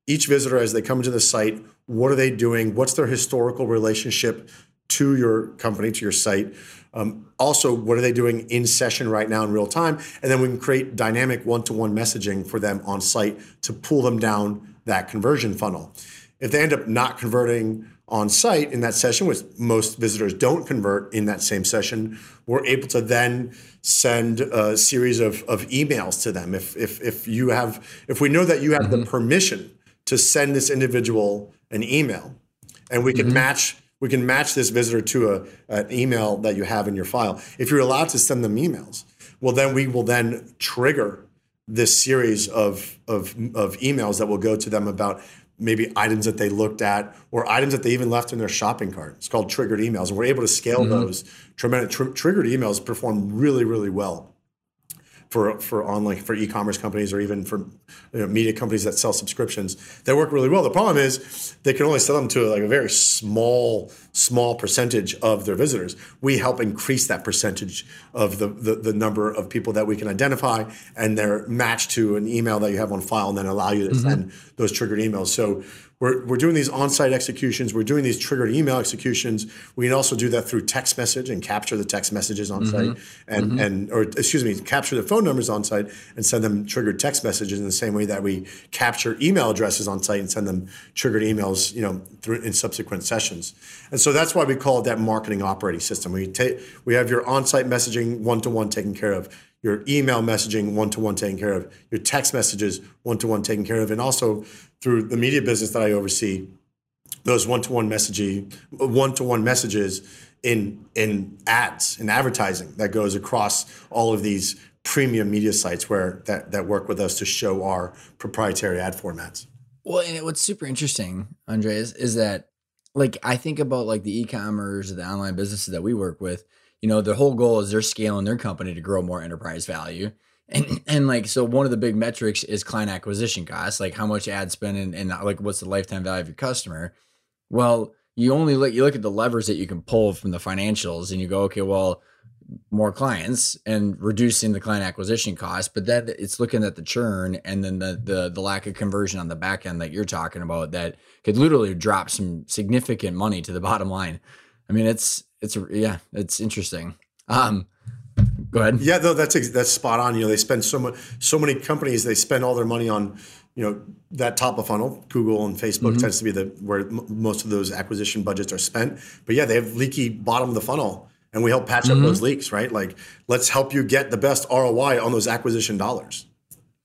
each visitor as they come into the site. What are they doing? What's their historical relationship to your company, to your site? Um, also, what are they doing in session right now in real time? And then we can create dynamic one-to-one messaging for them on site to pull them down that conversion funnel. If they end up not converting on site in that session, which most visitors don't convert in that same session, we're able to then send a series of, of emails to them. If, if, if you have, if we know that you have mm-hmm. the permission to send this individual an email, and we can mm-hmm. match we can match this visitor to a, an email that you have in your file. If you're allowed to send them emails, well, then we will then trigger this series of, of, of emails that will go to them about maybe items that they looked at or items that they even left in their shopping cart. It's called triggered emails. And we're able to scale mm-hmm. those. Tremendous tr- triggered emails perform really, really well for for online for e-commerce companies or even for you know, media companies that sell subscriptions that work really well. The problem is they can only sell them to like a very small small percentage of their visitors. We help increase that percentage of the, the, the number of people that we can identify and they're matched to an email that you have on file and then allow you to mm-hmm. send those triggered emails. So we're, we're doing these on-site executions. We're doing these triggered email executions. We can also do that through text message and capture the text messages on site, mm-hmm. and mm-hmm. and or excuse me, capture the phone numbers on site and send them triggered text messages in the same way that we capture email addresses on site and send them triggered emails, you know, through in subsequent sessions. And so that's why we call it that marketing operating system. We take we have your on-site messaging one-to-one taken care of your email messaging one to one taken care of, your text messages one to one taken care of, and also through the media business that I oversee, those one to one messaging, one to one messages in in ads and advertising that goes across all of these premium media sites where that that work with us to show our proprietary ad formats. Well, and what's super interesting, Andres, is that like I think about like the e-commerce, the online businesses that we work with. You know, the whole goal is they're scaling their company to grow more enterprise value. And and like so one of the big metrics is client acquisition costs, like how much ad spend and, and like what's the lifetime value of your customer. Well, you only look you look at the levers that you can pull from the financials and you go, okay, well, more clients and reducing the client acquisition cost, but then it's looking at the churn and then the the the lack of conversion on the back end that you're talking about that could literally drop some significant money to the bottom line. I mean, it's it's yeah, it's interesting. Um, Go ahead. Yeah, though that's that's spot on. You know, they spend so much. So many companies they spend all their money on, you know, that top of funnel. Google and Facebook mm-hmm. tends to be the where m- most of those acquisition budgets are spent. But yeah, they have leaky bottom of the funnel, and we help patch mm-hmm. up those leaks. Right? Like, let's help you get the best ROI on those acquisition dollars.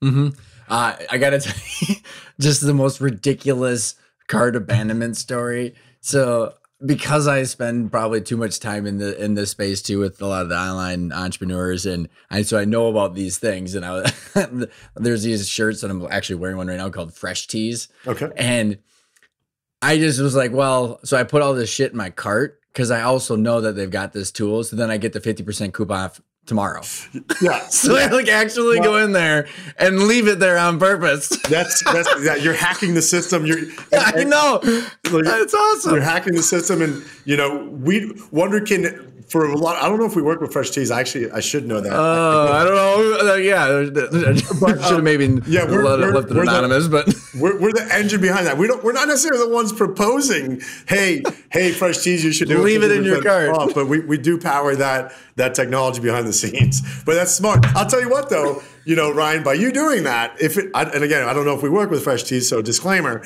Mm-hmm. Uh, I gotta tell you, just the most ridiculous cart abandonment story. So because I spend probably too much time in the in this space too with a lot of the online entrepreneurs and I so I know about these things and I there's these shirts that I'm actually wearing one right now called Fresh Tees. Okay. And I just was like, well, so I put all this shit in my cart because I also know that they've got this tool. So then I get the 50% coupon tomorrow. Yeah. so I like actually go in there and leave it there on purpose. That's that's yeah, you're hacking the system. You're I know. Like, that's awesome. You're hacking the system and you know, we Wunderkind for a lot. I don't know if we work with Fresh Tees. Actually, I should know that. Oh, uh, I don't know. Uh, yeah, should have maybe yeah, we're, let, we're, left it we're anonymous, the, but we're, we're the engine behind that. We don't. We're not necessarily the ones proposing. Hey, hey, Fresh Tees, you should do leave it in your cart. Off, but we, we do power that that technology behind the scenes. But that's smart. I'll tell you what, though. You know, Ryan, by you doing that, if it, and again, I don't know if we work with Fresh Tees, so disclaimer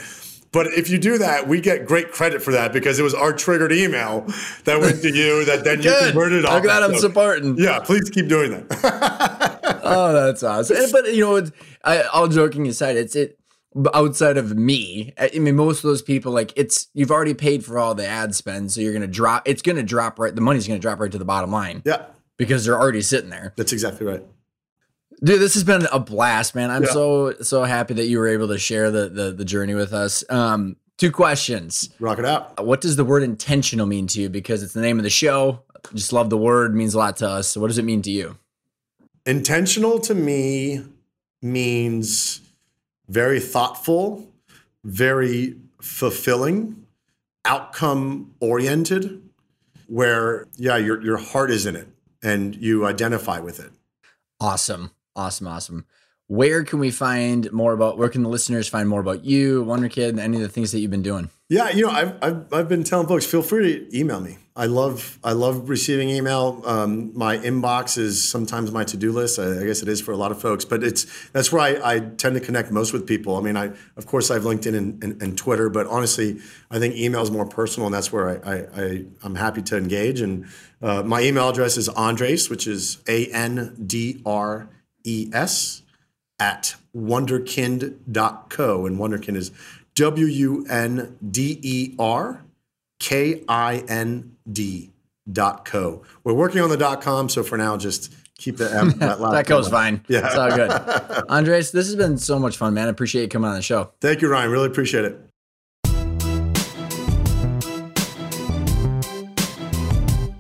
but if you do that, we get great credit for that because it was our triggered email that went to you that then you converted. I'm glad I'm supporting. Yeah, please keep doing that. oh, that's awesome. But you know, I, all joking aside, it's it outside of me. I mean, most of those people like it's you've already paid for all the ad spend, so you're gonna drop. It's gonna drop right. The money's gonna drop right to the bottom line. Yeah, because they're already sitting there. That's exactly right. Dude, this has been a blast, man. I'm yeah. so so happy that you were able to share the the, the journey with us. Um, two questions. Rock it out. What does the word intentional mean to you? Because it's the name of the show. Just love the word. Means a lot to us. So what does it mean to you? Intentional to me means very thoughtful, very fulfilling, outcome oriented, where yeah, your your heart is in it and you identify with it. Awesome. Awesome, awesome. Where can we find more about? Where can the listeners find more about you, Wunderkind, and any of the things that you've been doing? Yeah, you know, I've, I've, I've been telling folks, feel free to email me. I love I love receiving email. Um, my inbox is sometimes my to do list. I, I, guess it is for a lot of folks, but it's that's where I, I, tend to connect most with people. I mean, I of course I have LinkedIn and, and, and Twitter, but honestly, I think email is more personal, and that's where I, I, I am happy to engage. And uh, my email address is Andres, which is A N D R E S at wunderkind.co, And Wunderkind is W U N D E R K I N D dot co. We're working on the dot com, so for now, just keep the M. That, that goes fine. Yeah, it's all good. Andres, this has been so much fun, man. I appreciate you coming on the show. Thank you, Ryan. Really appreciate it.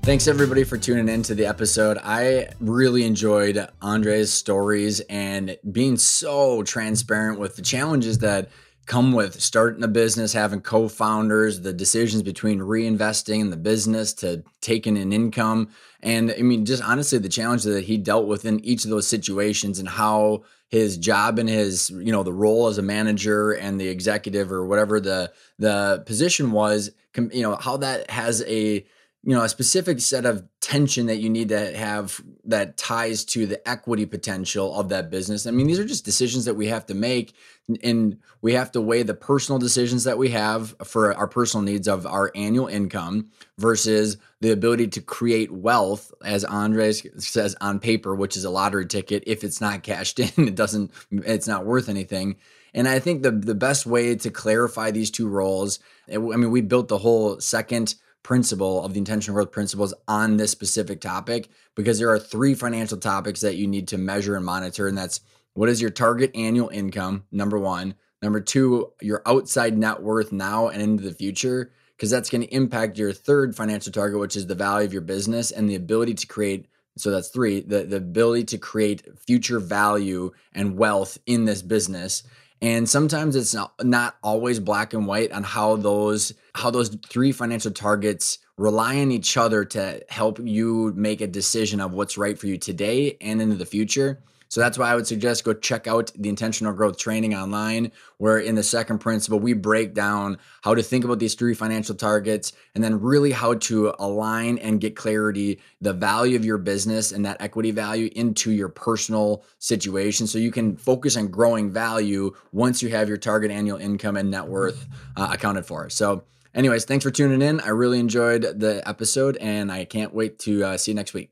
Thanks everybody for tuning in to the episode. I really enjoyed Andre's stories and being so transparent with the challenges that come with starting a business, having co-founders, the decisions between reinvesting in the business to taking an income. And I mean, just honestly, the challenge that he dealt with in each of those situations and how his job and his, you know, the role as a manager and the executive or whatever the the position was, you know, how that has a you know a specific set of tension that you need to have that ties to the equity potential of that business. I mean these are just decisions that we have to make and we have to weigh the personal decisions that we have for our personal needs of our annual income versus the ability to create wealth as andres says on paper which is a lottery ticket. If it's not cashed in it doesn't it's not worth anything. And i think the the best way to clarify these two roles i mean we built the whole second principle of the intentional growth principles on this specific topic because there are three financial topics that you need to measure and monitor. And that's what is your target annual income? Number one. Number two, your outside net worth now and into the future, because that's going to impact your third financial target, which is the value of your business and the ability to create. So that's three, the, the ability to create future value and wealth in this business. And sometimes it's not, always black and white on how those how those three financial targets rely on each other to help you make a decision of what's right for you today and into the future. So that's why I would suggest go check out the intentional growth training online, where in the second principle, we break down how to think about these three financial targets and then really how to align and get clarity the value of your business and that equity value into your personal situation. So you can focus on growing value once you have your target annual income and net worth uh, accounted for. So, anyways, thanks for tuning in. I really enjoyed the episode and I can't wait to uh, see you next week.